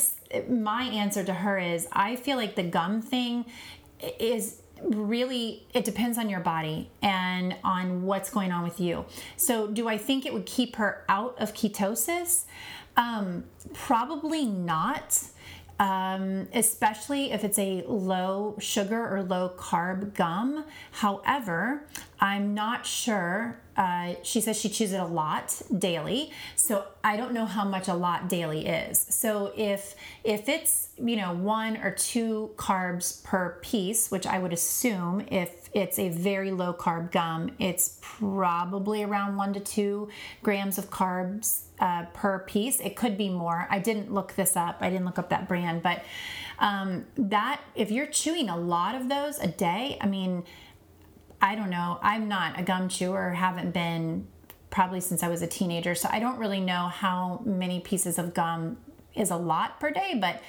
my answer to her is I feel like the gum thing is really it depends on your body and on what's going on with you so do i think it would keep her out of ketosis um, probably not um, especially if it's a low sugar or low carb gum. However, I'm not sure. Uh, she says she chews it a lot daily, so I don't know how much a lot daily is. So if if it's you know one or two carbs per piece, which I would assume if it's a very low carb gum, it's probably around one to two grams of carbs uh, per piece. It could be more. I didn't look this up. I didn't look up that brand, but um, that if you're chewing a lot of those a day, I mean, I don't know. I'm not a gum chewer. Haven't been probably since I was a teenager, so I don't really know how many pieces of gum is a lot per day, but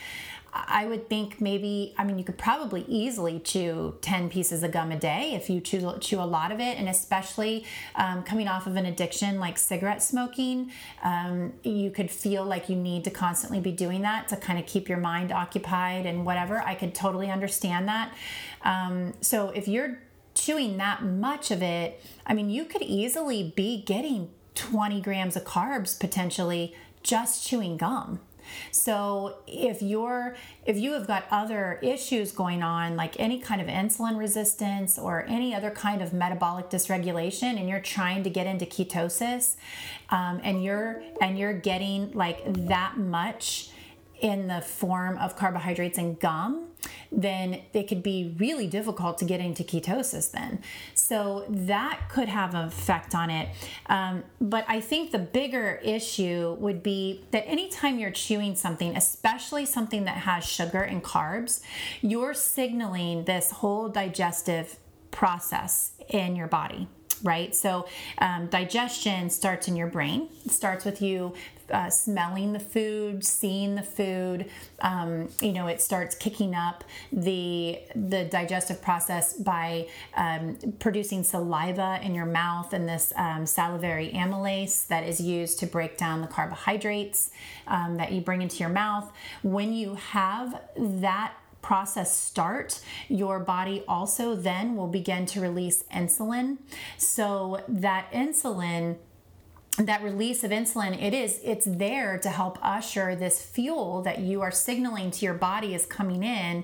I would think maybe, I mean, you could probably easily chew 10 pieces of gum a day if you chew, chew a lot of it. And especially um, coming off of an addiction like cigarette smoking, um, you could feel like you need to constantly be doing that to kind of keep your mind occupied and whatever. I could totally understand that. Um, so if you're chewing that much of it, I mean, you could easily be getting 20 grams of carbs potentially just chewing gum. So if you're if you have got other issues going on like any kind of insulin resistance or any other kind of metabolic dysregulation and you're trying to get into ketosis um, and you're and you're getting like that much in the form of carbohydrates and gum, then it could be really difficult to get into ketosis then. So that could have an effect on it. Um, but I think the bigger issue would be that anytime you're chewing something, especially something that has sugar and carbs, you're signaling this whole digestive process in your body right? So, um, digestion starts in your brain. It starts with you uh, smelling the food, seeing the food. Um, you know, it starts kicking up the the digestive process by um, producing saliva in your mouth and this um, salivary amylase that is used to break down the carbohydrates um, that you bring into your mouth. When you have that process start, your body also then will begin to release insulin. So that insulin that release of insulin it is it's there to help usher this fuel that you are signaling to your body is coming in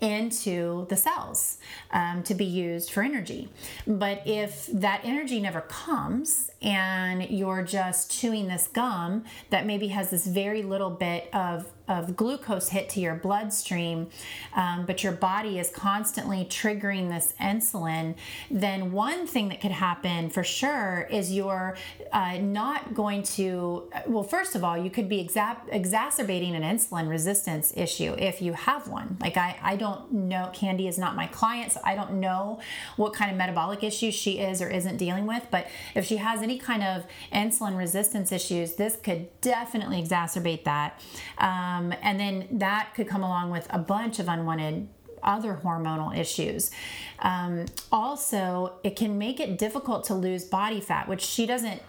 into the cells um, to be used for energy. But if that energy never comes and you're just chewing this gum that maybe has this very little bit of of glucose hit to your bloodstream, um, but your body is constantly triggering this insulin, then one thing that could happen for sure is you're uh, not going to, well, first of all, you could be exa- exacerbating an insulin resistance issue if you have one. Like, I, I don't know, Candy is not my client, so I don't know what kind of metabolic issues she is or isn't dealing with, but if she has any kind of insulin resistance issues, this could definitely exacerbate that. Um, um, and then that could come along with a bunch of unwanted other hormonal issues. Um, also, it can make it difficult to lose body fat, which she doesn't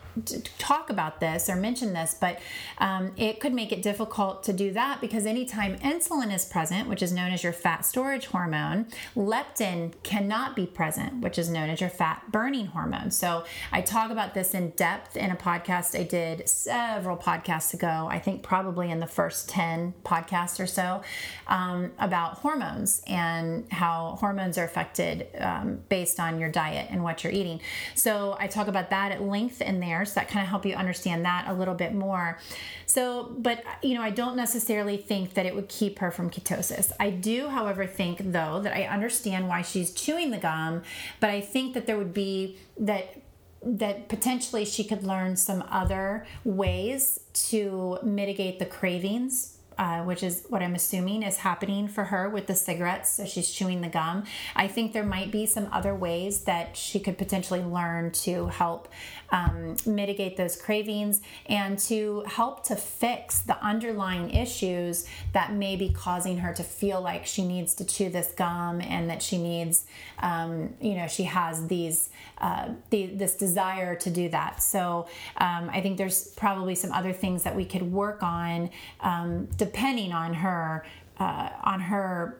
talk about this or mention this, but um, it could make it difficult to do that because anytime insulin is present, which is known as your fat storage hormone, leptin cannot be present, which is known as your fat burning hormone. So I talk about this in depth in a podcast I did several podcasts ago. I think probably in the first 10 podcasts or so um, about hormones and how hormones are affected um, based on your diet and what you're eating. So I talk about that at length in there. So that kind of help you understand that a little bit more. So, but you know, I don't necessarily think that it would keep her from ketosis. I do, however, think though that I understand why she's chewing the gum, but I think that there would be that that potentially she could learn some other ways to mitigate the cravings uh, which is what I'm assuming is happening for her with the cigarettes. So she's chewing the gum. I think there might be some other ways that she could potentially learn to help um, mitigate those cravings and to help to fix the underlying issues that may be causing her to feel like she needs to chew this gum and that she needs, um, you know, she has these uh, the, this desire to do that. So um, I think there's probably some other things that we could work on um, depending on her uh, on her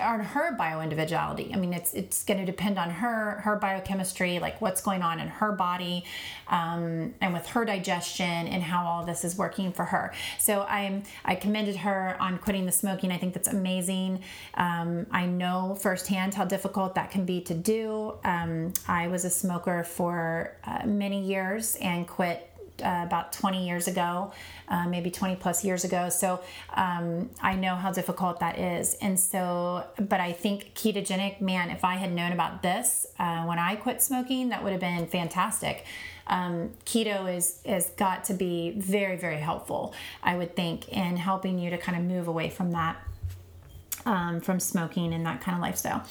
on her bio individuality. I mean, it's it's going to depend on her her biochemistry, like what's going on in her body, um, and with her digestion, and how all this is working for her. So I'm I commended her on quitting the smoking. I think that's amazing. Um, I know firsthand how difficult that can be to do. Um, I was a smoker for uh, many years and quit uh, about 20 years ago, uh, maybe 20 plus years ago. So um, I know how difficult that is. And so, but I think ketogenic, man, if I had known about this uh, when I quit smoking, that would have been fantastic. Um, keto is has got to be very very helpful, I would think, in helping you to kind of move away from that um, from smoking and that kind of lifestyle.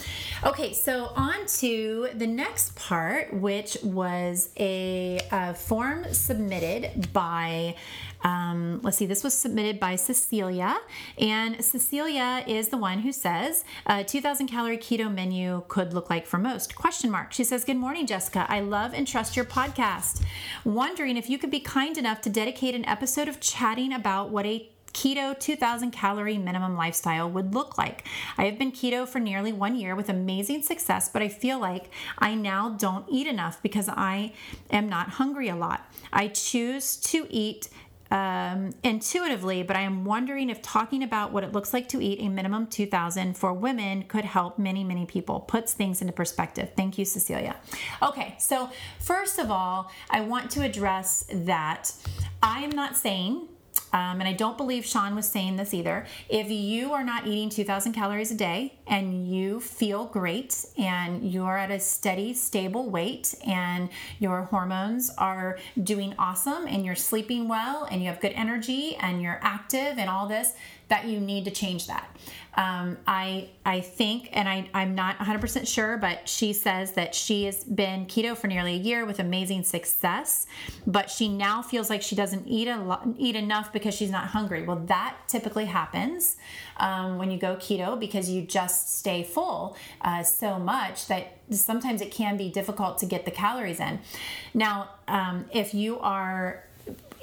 Okay, so on to the next part, which was a, a form submitted by, um, let's see, this was submitted by Cecilia. And Cecilia is the one who says, a 2000 calorie keto menu could look like for most, question mark. She says, good morning, Jessica. I love and trust your podcast. Wondering if you could be kind enough to dedicate an episode of chatting about what a keto 2000 calorie minimum lifestyle would look like. I have been keto for nearly one year with amazing success, but I feel like I now don't eat enough because I am not hungry a lot. I choose to eat um, intuitively, but I am wondering if talking about what it looks like to eat a minimum 2000 for women could help many, many people. Puts things into perspective. Thank you, Cecilia. Okay, so first of all, I want to address that I am not saying um, and I don't believe Shawn was saying this either. If you are not eating 2,000 calories a day and you feel great and you're at a steady, stable weight and your hormones are doing awesome and you're sleeping well and you have good energy and you're active and all this, that you need to change that. Um, I I think, and I I'm not 100% sure, but she says that she has been keto for nearly a year with amazing success, but she now feels like she doesn't eat a eat enough because she's not hungry. Well, that typically happens um, when you go keto because you just stay full uh, so much that sometimes it can be difficult to get the calories in. Now, um, if you are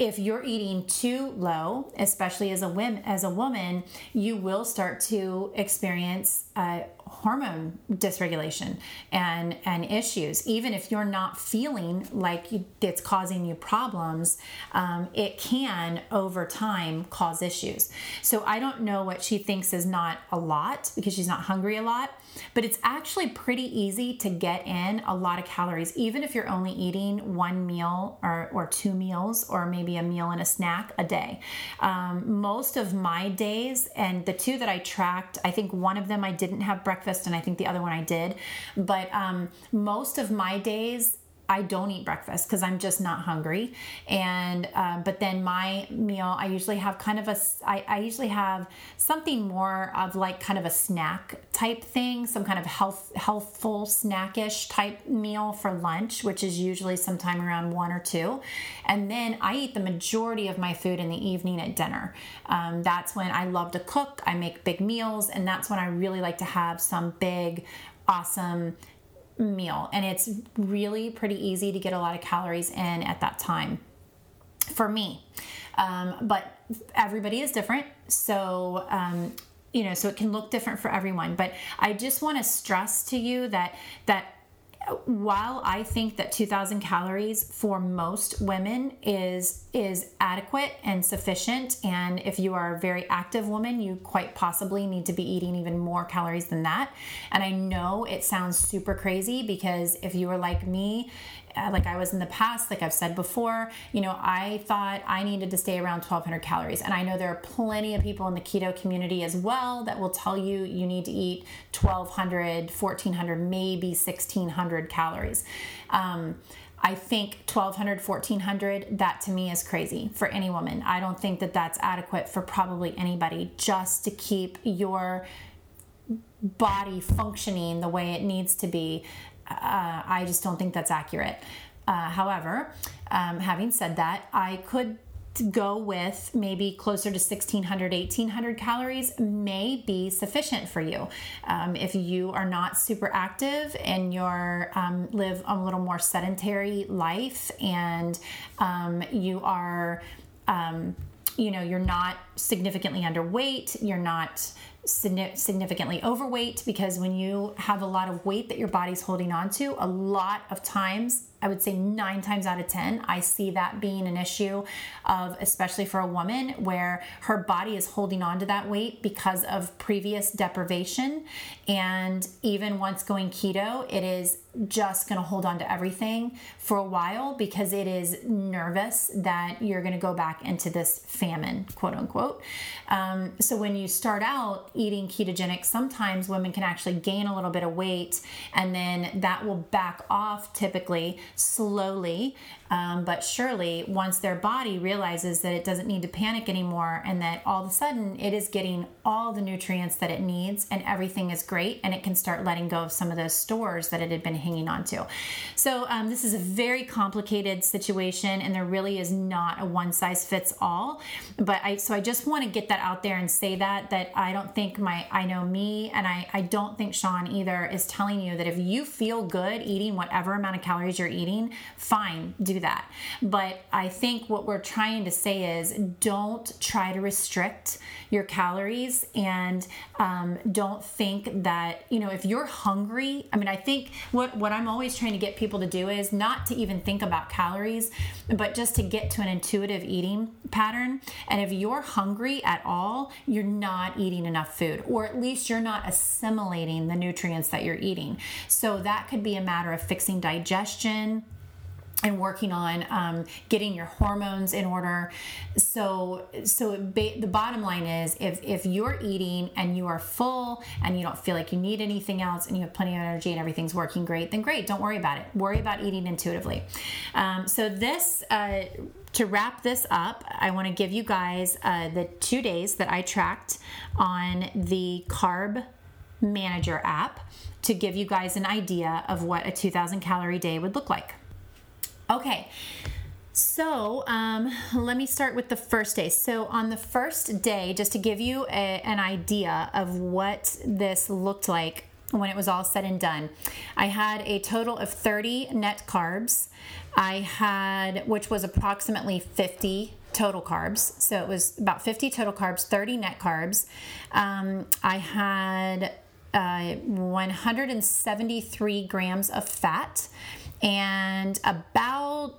if you're eating too low, especially as a as a woman, you will start to experience uh, hormone dysregulation and and issues. Even if you're not feeling like it's causing you problems, um, it can over time cause issues. So I don't know what she thinks is not a lot because she's not hungry a lot, but it's actually pretty easy to get in a lot of calories, even if you're only eating one meal or or two meals or maybe a meal and a snack a day. Um, most of my days and the two that I tracked, I think one of them I didn't have breakfast and I think the other one I did. But um, most of my days, I don't eat breakfast because I'm just not hungry. And uh, but then my meal, I usually have kind of a, I, I usually have something more of like kind of a snack type thing, some kind of health healthful snackish type meal for lunch, which is usually sometime around one or two. And then I eat the majority of my food in the evening at dinner. Um, that's when I love to cook. I make big meals, and that's when I really like to have some big awesome meal. And it's really pretty easy to get a lot of calories in at that time for me. Um, but everybody is different. So, um, you know, so it can look different for everyone. But I just want to stress to you that, that while I think that 2000 calories for most women is is adequate and sufficient and if you are a very active woman you quite possibly need to be eating even more calories than that. And I know it sounds super crazy because if you are like me like I was in the past, like I've said before, you know, I thought I needed to stay around 1200 calories. And I know there are plenty of people in the keto community as well that will tell you you need to eat 1200, 1400, maybe 1600 calories. Um, I think 1200, 1400, that to me is crazy for any woman. I don't think that that's adequate for probably anybody just to keep your body functioning the way it needs to be uh, I just don't think that's accurate. Uh, however, um, having said that, I could go with maybe closer to 1600 1800 calories may be sufficient for you um, if you are not super active and you're um, live a little more sedentary life and um, you are um, you know you're not significantly underweight you're not significantly overweight because when you have a lot of weight that your body's holding on to, a lot of times I would say nine times out of 10, I see that being an issue of, especially for a woman, where her body is holding on to that weight because of previous deprivation. And even once going keto, it is just going to hold on to everything for a while because it is nervous that you're going to go back into this famine, quote unquote. Um, so when you start out eating ketogenic, sometimes women can actually gain a little bit of weight and then that will back off typically slowly um, but surely once their body realizes that it doesn't need to panic anymore and that all of a sudden it is getting all the nutrients that it needs and everything is great and it can start letting go of some of those stores that it had been hanging on to. So um, this is a very complicated situation and there really is not a one size fits all. But i so i just want to get that out there and say that that i don't think my i know me and i i don't think Shawn either is telling you that if you feel good eating whatever amount of calories you're eating fine do that. But I think what we're trying to say is don't try to restrict your calories and um, don't think that, you know, if you're hungry, I mean, I think what, what I'm always trying to get people to do is not to even think about calories, but just to get to an intuitive eating pattern. And if you're hungry at all, you're not eating enough food, or at least you're not assimilating the nutrients that you're eating. So that could be a matter of fixing digestion and working on um, getting your hormones in order. So, so ba- the bottom line is, if if you're eating and you are full and you don't feel like you need anything else and you have plenty of energy and everything's working great, then great. Don't worry about it. Worry about eating intuitively. Um, so this. Uh, to wrap this up, I want to give you guys uh, the two days that I tracked on the Carb Manager app to give you guys an idea of what a 2000 calorie day would look like. Okay. So, um, let me start with the first day. So, on the first day, just to give you a, an idea of what this looked like when it was all said and done, I had a total of 30 net carbs. I had, which was approximately 50 total carbs. So, it was about 50 total carbs, 30 net carbs. Um, I had uh, 173 grams of fat and about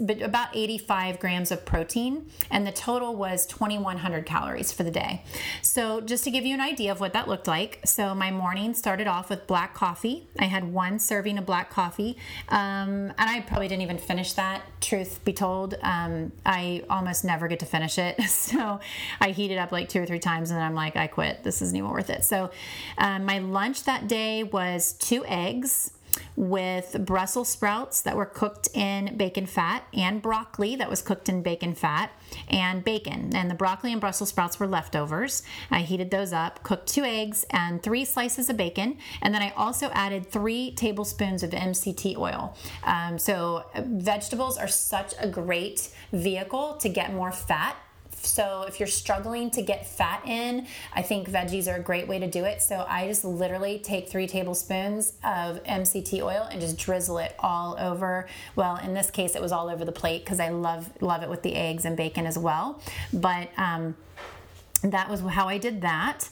about 85 grams of protein and the total was 2100 calories for the day. So just to give you an idea of what that looked like so my morning started off with black coffee. I had one serving of black coffee um, and i probably didn't even finish that truth be told. Um, i almost never get to finish it so i heat it up like two or three times and then i'm like i quit. This isn't even worth it. So um, my lunch that day was two eggs with Brussels sprouts that were cooked in bacon fat and broccoli that was cooked in bacon fat and bacon. And the broccoli and Brussels sprouts were leftovers. I heated those up, cooked two eggs and three slices of bacon. And then I also added three tablespoons of MCT oil. Um, so, vegetables are such a great vehicle to get more fat So if you're struggling to get fat in, I think veggies are a great way to do it. So I just literally take three tablespoons of MCT oil and just drizzle it all over. Well, in this case, it was all over the plate because I love love it with the eggs and bacon as well. But um, that was how I did that.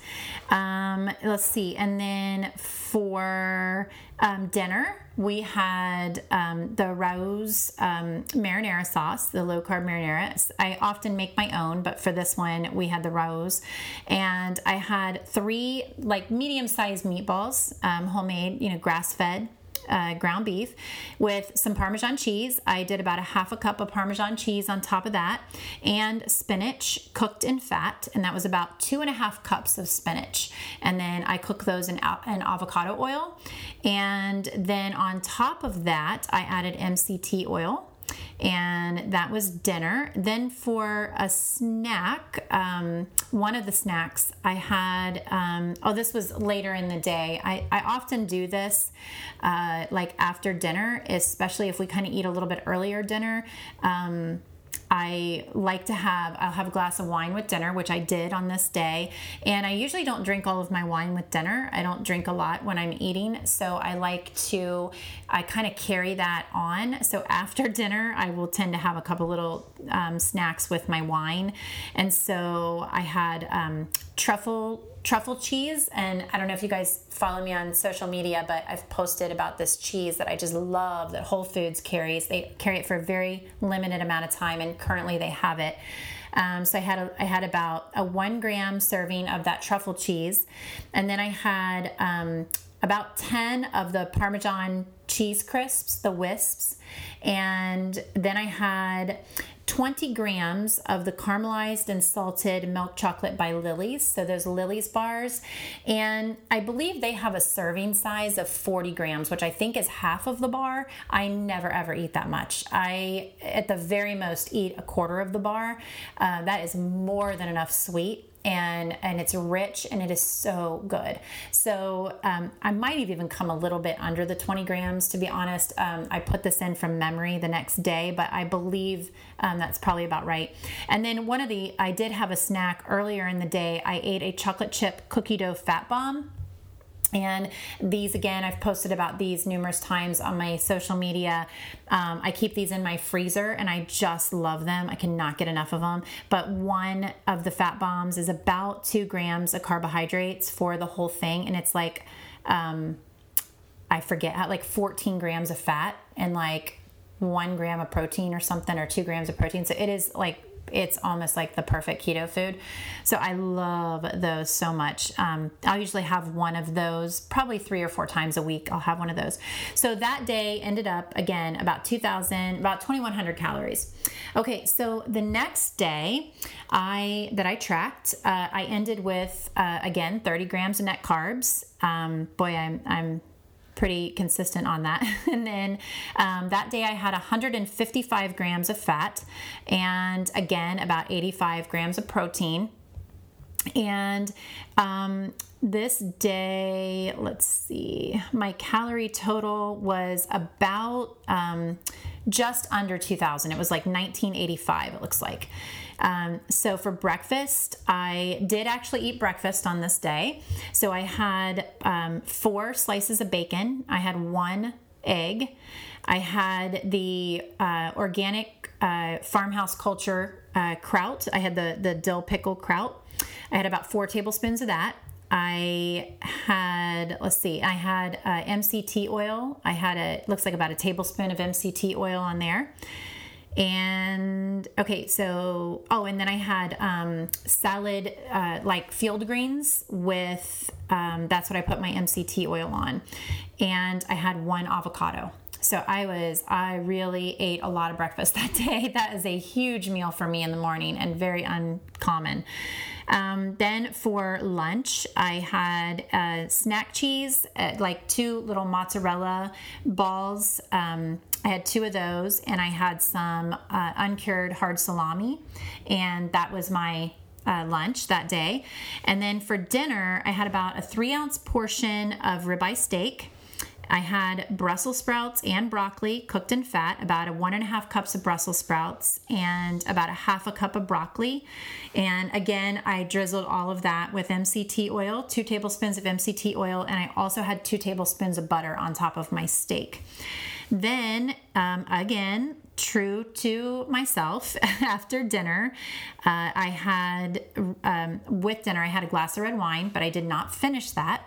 Um, let's see. And then for um, dinner, we had um, the Rao's um, marinara sauce, the low carb marinara. I often make my own, but for this one, we had the Rao's. And I had three like medium sized meatballs, um, homemade, you know, grass fed uh, ground beef with some Parmesan cheese. I did about a half a cup of Parmesan cheese on top of that, and spinach cooked in fat, and that was about two and a half cups of spinach. And then I cook those in, in avocado oil. And then on top of that, I added MCT oil and that was dinner. Then for a snack, um, one of the snacks I had, um, oh, this was later in the day. I, I often do this uh, like after dinner, especially if we kind of eat a little bit earlier dinner. Um, I like to have, I'll have a glass of wine with dinner, which I did on this day. And I usually don't drink all of my wine with dinner. I don't drink a lot when I'm eating. So I like to, I kind of carry that on. So after dinner, I will tend to have a couple little um, snacks with my wine. And so I had um, truffle truffle cheese. And I don't know if you guys follow me on social media, but I've posted about this cheese that I just love that Whole Foods carries. They carry it for a very limited amount of time, and currently they have it. Um, so I had a, I had about a one gram serving of that truffle cheese, and then I had um, about ten of the Parmesan cheese crisps, the Whisps, and then I had 20 grams of the caramelized and salted milk chocolate by Lily's. So those Lily's bars. And I believe they have a serving size of 40 grams, which I think is half of the bar. I never ever eat that much. I, at the very most, eat a quarter of the bar. Uh, that is more than enough sweet and and it's rich and it is so good. So um, I might have even come a little bit under the 20 grams to be honest. Um, I put this in from memory the next day, but I believe um, that's probably about right. And then one of the I did have a snack earlier in the day. I ate a chocolate chip cookie dough fat bomb. And these, again, I've posted about these numerous times on my social media. Um, I keep these in my freezer and I just love them. I cannot get enough of them. But one of the fat bombs is about two grams of carbohydrates for the whole thing. And it's like, um, I forget, like 14 grams of fat and like one gram of protein or something, or two grams of protein. So it is like it's almost like the perfect keto food. So I love those so much. Um, I'll usually have one of those probably three or four times a week. I'll have one of those. So that day ended up again about 2,000, about 2,100 calories. Okay, so the next day I that I tracked, uh, I ended with uh, again 30 grams of net carbs. Um, boy, I'm I'm pretty consistent on that. and then um, that day I had 155 grams of fat and again about 85 grams of protein. And um, this day, let's see, my calorie total was about um, just under 2000. It was like 1985, it looks like. Um, so for breakfast, I did actually eat breakfast on this day. So I had um, four slices of bacon, I had one egg, I had the uh, organic uh, farmhouse culture uh, kraut, I had the, the dill pickle kraut. I had about four tablespoons of that. I had, let's see, I had uh, MCT oil. I had a, looks like about a tablespoon of MCT oil on there. And okay, so oh, and then I had um, salad uh, like field greens with um, that's what I put my MCT oil on, and I had one avocado. So I was, I really ate a lot of breakfast that day. That is a huge meal for me in the morning and very uncommon. Um, then for lunch, I had uh, snack cheese, uh, like two little mozzarella balls. Um, I had two of those, and I had some uh, uncured hard salami, and that was my uh, lunch that day. And then for dinner, I had about a three ounce portion of ribeye steak I had Brussels sprouts and broccoli cooked in fat, about a one and a half cups of Brussels sprouts and about a half a cup of broccoli. And again, I drizzled all of that with MCT oil, two tablespoons of MCT oil, and I also had two tablespoons of butter on top of my steak. Then, um, again, true to myself, after dinner, uh, I had, um, with dinner, I had a glass of red wine, but I did not finish that.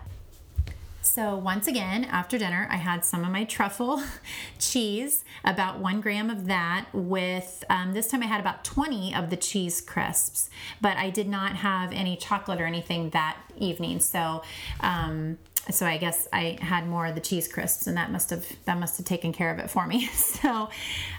So, once again, after dinner, I had some of my truffle cheese, about one gram of that, with um, this time I had about 20 of the cheese crisps, but I did not have any chocolate or anything that evening. So, um, so I guess I had more of the cheese crisps, and that must have that must have taken care of it for me. So,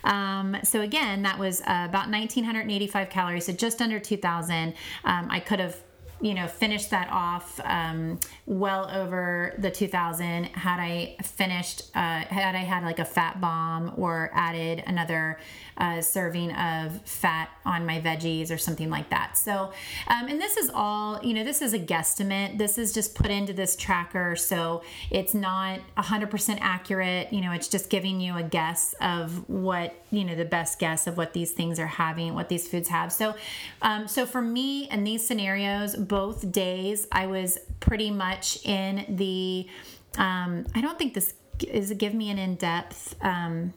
um, so again, that was uh, about 1,985 calories, so just under 2,000. Um, I could have you know, finished that off um, well over the 2000 had I finished, uh, had I had like a fat bomb or added another uh, serving of fat on my veggies or something like that. So, um, and this is all, you know, this is a guesstimate. This is just put into this tracker. So it's not 100% accurate. You know, it's just giving you a guess of what, you know, the best guess of what these things are having, what these foods have. So, um, so for me in these scenarios, both days, I was pretty much in the, um, I don't think this is give me an in depth, um,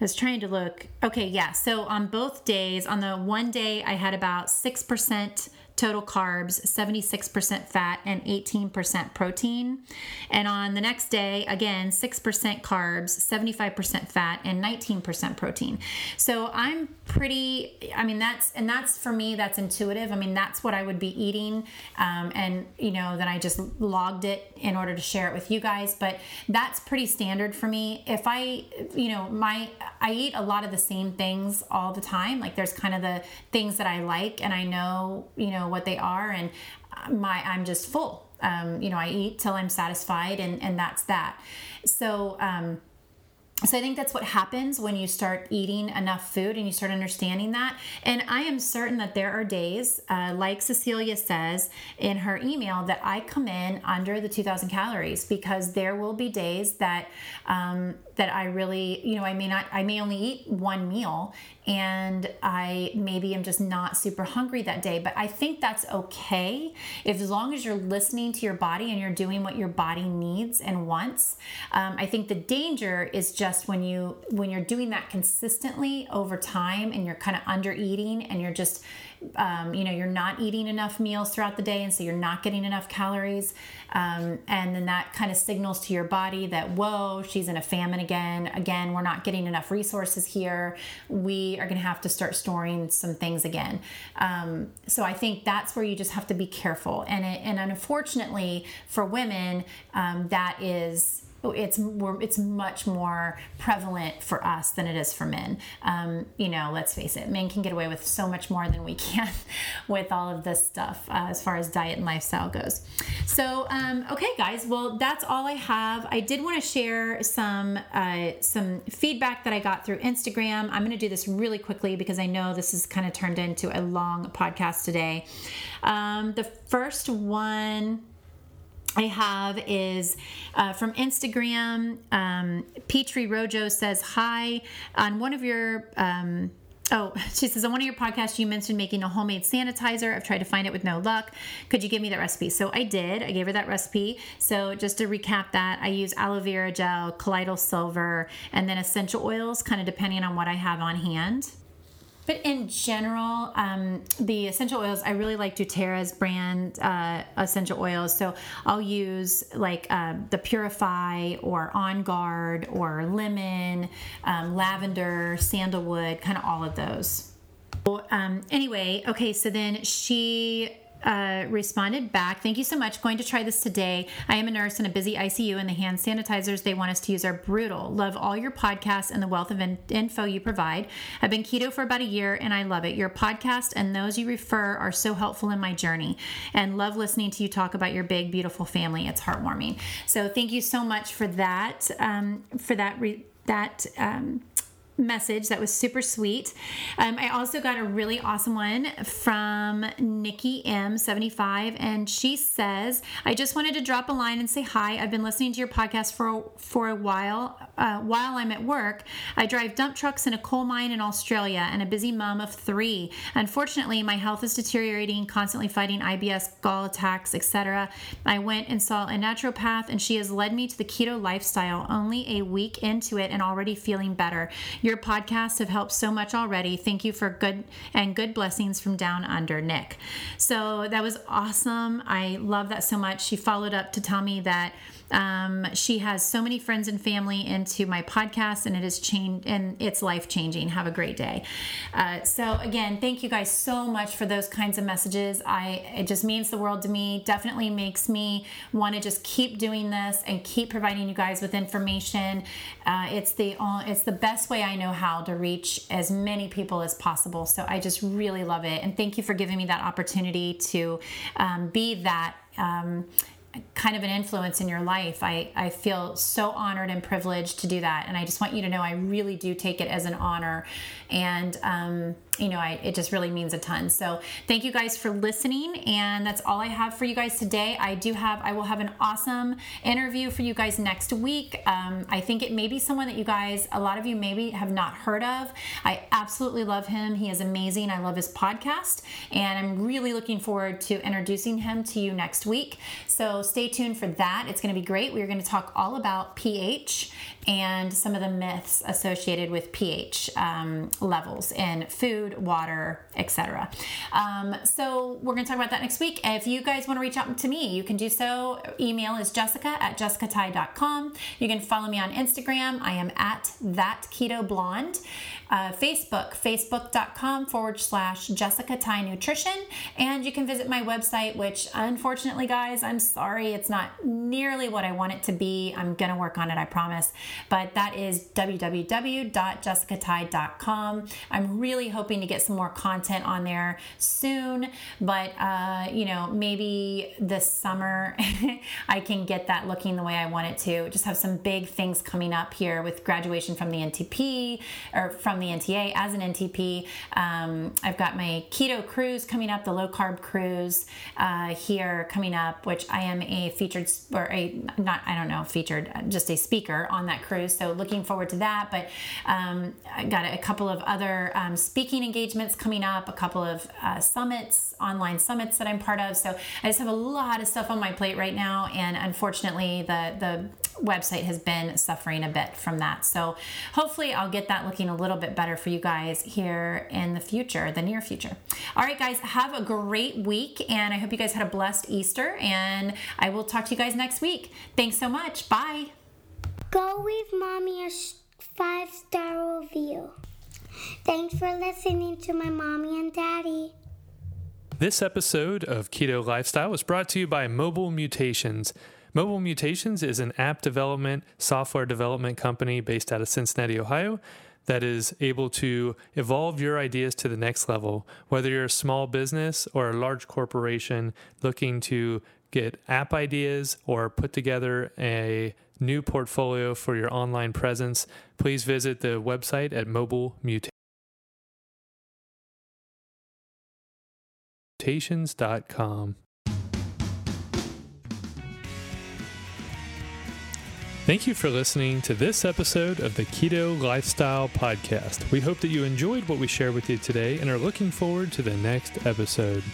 I was trying to look. Okay, yeah. So on both days, on the one day, I had about 6% total carbs, 76% fat, and 18% protein. And on the next day, again, 6% carbs, 75% fat, and 19% protein. So I'm pretty, I mean, that's, and that's for me, that's intuitive. I mean, that's what I would be eating. Um, and, you know, then I just logged it in order to share it with you guys. But that's pretty standard for me. If I, you know, my, I eat a lot of the same things all the time. Like there's kind of the things that I like, and I know, you know, what they are and my i'm just full um, you know i eat till i'm satisfied and and that's that so um, so I think that's what happens when you start eating enough food and you start understanding that. And I am certain that there are days, uh, like Cecilia says in her email, that I come in under the 2,000 calories because there will be days that um, that I really, you know, I may not, I may only eat one meal and I maybe am just not super hungry that day. But I think that's okay if as long as you're listening to your body and you're doing what your body needs and wants. Um, I think the danger is just when you when you're doing that consistently over time and you're kind of under eating and you're just um, you know you're not eating enough meals throughout the day and so you're not getting enough calories. Um, and then that kind of signals to your body that whoa she's in a famine again. Again we're not getting enough resources here. We are going to have to start storing some things again. Um, so i think that's where you just have to be careful. And it, and unfortunately for women um, that is it's more, it's much more prevalent for us than it is for men. Um, you know, let's face it, men can get away with so much more than we can with all of this stuff uh, as far as diet and lifestyle goes. So, um, okay, guys, well, that's all I have. I did want to share some uh, some feedback that I got through Instagram. I'm going to do this really quickly because I know this is kind of turned into a long podcast today. Um, the first one I have is uh, from Instagram. Um, Petrie Rojo says, Hi. On one of your. Um, Oh, she says on one of your podcasts you mentioned making a homemade sanitizer. I've tried to find it with no luck. Could you give me that recipe? So I did. I gave her that recipe. So just to recap that, I use aloe vera gel, colloidal silver, and then essential oils, kind of depending on what I have on hand. But in general, um, the essential oils, I really like doTERRA's brand uh, essential oils. So I'll use like uh, the Purify or On Guard or lemon, um, lavender, sandalwood, kind of all of those. Um, anyway, okay, so then she uh, responded back. Thank you so much. Going to try this today. I am a nurse in a busy ICU, and the hand sanitizers they want us to use are brutal. Love all your podcasts and the wealth of in- info you provide. I've been keto for about a year, and I love it. Your podcast and those you refer are so helpful in my journey, and love listening to you talk about your big, beautiful family. It's heartwarming. So thank you so much for that. Um, for that. Re- that um, message that was super sweet. Um, I also got a really awesome one from Nikki M75, and she says, "I just wanted to drop a line and say hi. I've been listening to your podcast for for a while. Uh, while I'm at work, I drive dump trucks in a coal mine in Australia, and a busy mom of three. Unfortunately, my health is deteriorating, constantly fighting IBS, gall attacks, etc. I went and saw a naturopath, and she has led me to the keto lifestyle. Only a week into it, and already feeling better." Podcasts have helped so much already. Thank you for good and good blessings from down under, Nick. So that was awesome. I love that so much. She followed up to tell me that um, she has so many friends and family into my podcast, and it has changed and it's life changing. Have a great day. Uh, so again, thank you guys so much for those kinds of messages. I it just means the world to me. Definitely makes me want to just keep doing this and keep providing you guys with information. Uh, it's the it's the best way I know how to reach as many people as possible. So I just really love it, and thank you for giving me that opportunity to um, be that. Um, kind of an influence in your life. I, I feel so honored and privileged to do that. And I just want you to know I really do take it as an honor. And, um, you know, I, it just really means a ton. So thank you guys for listening. And that's all I have for you guys today. I do have, I will have an awesome interview for you guys next week. Um, I think it may be someone that you guys, a lot of you maybe have not heard of. I absolutely love him. He is amazing. I love his podcast. And I'm really looking forward to introducing him to you next week. So stay tuned for that. It's going to be great. We're going to talk all about pH and some of the myths associated with pH um, levels in food, water, etc. Um, so we're going to talk about that next week. If you guys want to reach out to me, you can do so. Email is jessica at jessicatye.com. You can follow me on Instagram. I am at that keto blonde. Uh, Facebook, facebook.com forward slash Jessica Tye Nutrition. And you can visit my website, which unfortunately, guys, I'm sorry, it's not nearly what I want it to be. I'm going to work on it, I promise. But that is www.jessicatye.com. I'm really hoping to get some more content on there soon, but uh, you know, maybe this summer I can get that looking the way I want it to. Just have some big things coming up here with graduation from the NTP or from the NTA as an NTP. Um, I've got my keto cruise coming up, the low carb cruise uh, here coming up, which I am a featured or a not I don't know featured, just a speaker on that cruise. So looking forward to that. But um, I got a couple of other um, speaking engagements coming up, a couple of uh, summits, online summits that I'm part of. So I just have a lot of stuff on my plate right now, and unfortunately the the website has been suffering a bit from that. So hopefully I'll get that looking a little bit better for you guys here in the future, the near future. All right, guys, have a great week, and I hope you guys had a blessed Easter, and I will talk to you guys next week. Thanks so much. Bye.
Go leave mommy a five star review. Thanks for listening to my mommy and daddy.
This episode of Keto Lifestyle was brought to you by Mobile Mutations. Mobile Mutations is an app development, software development company based out of Cincinnati, Ohio, that is able to evolve your ideas to the next level. Whether you're a small business or a large corporation looking to get app ideas or put together a new portfolio for your online presence, please visit the website at mobilemutations.com. Thank you for listening to this episode of the Keto Lifestyle Podcast. We hope that you enjoyed what we shared with you today and are looking forward to the next episode.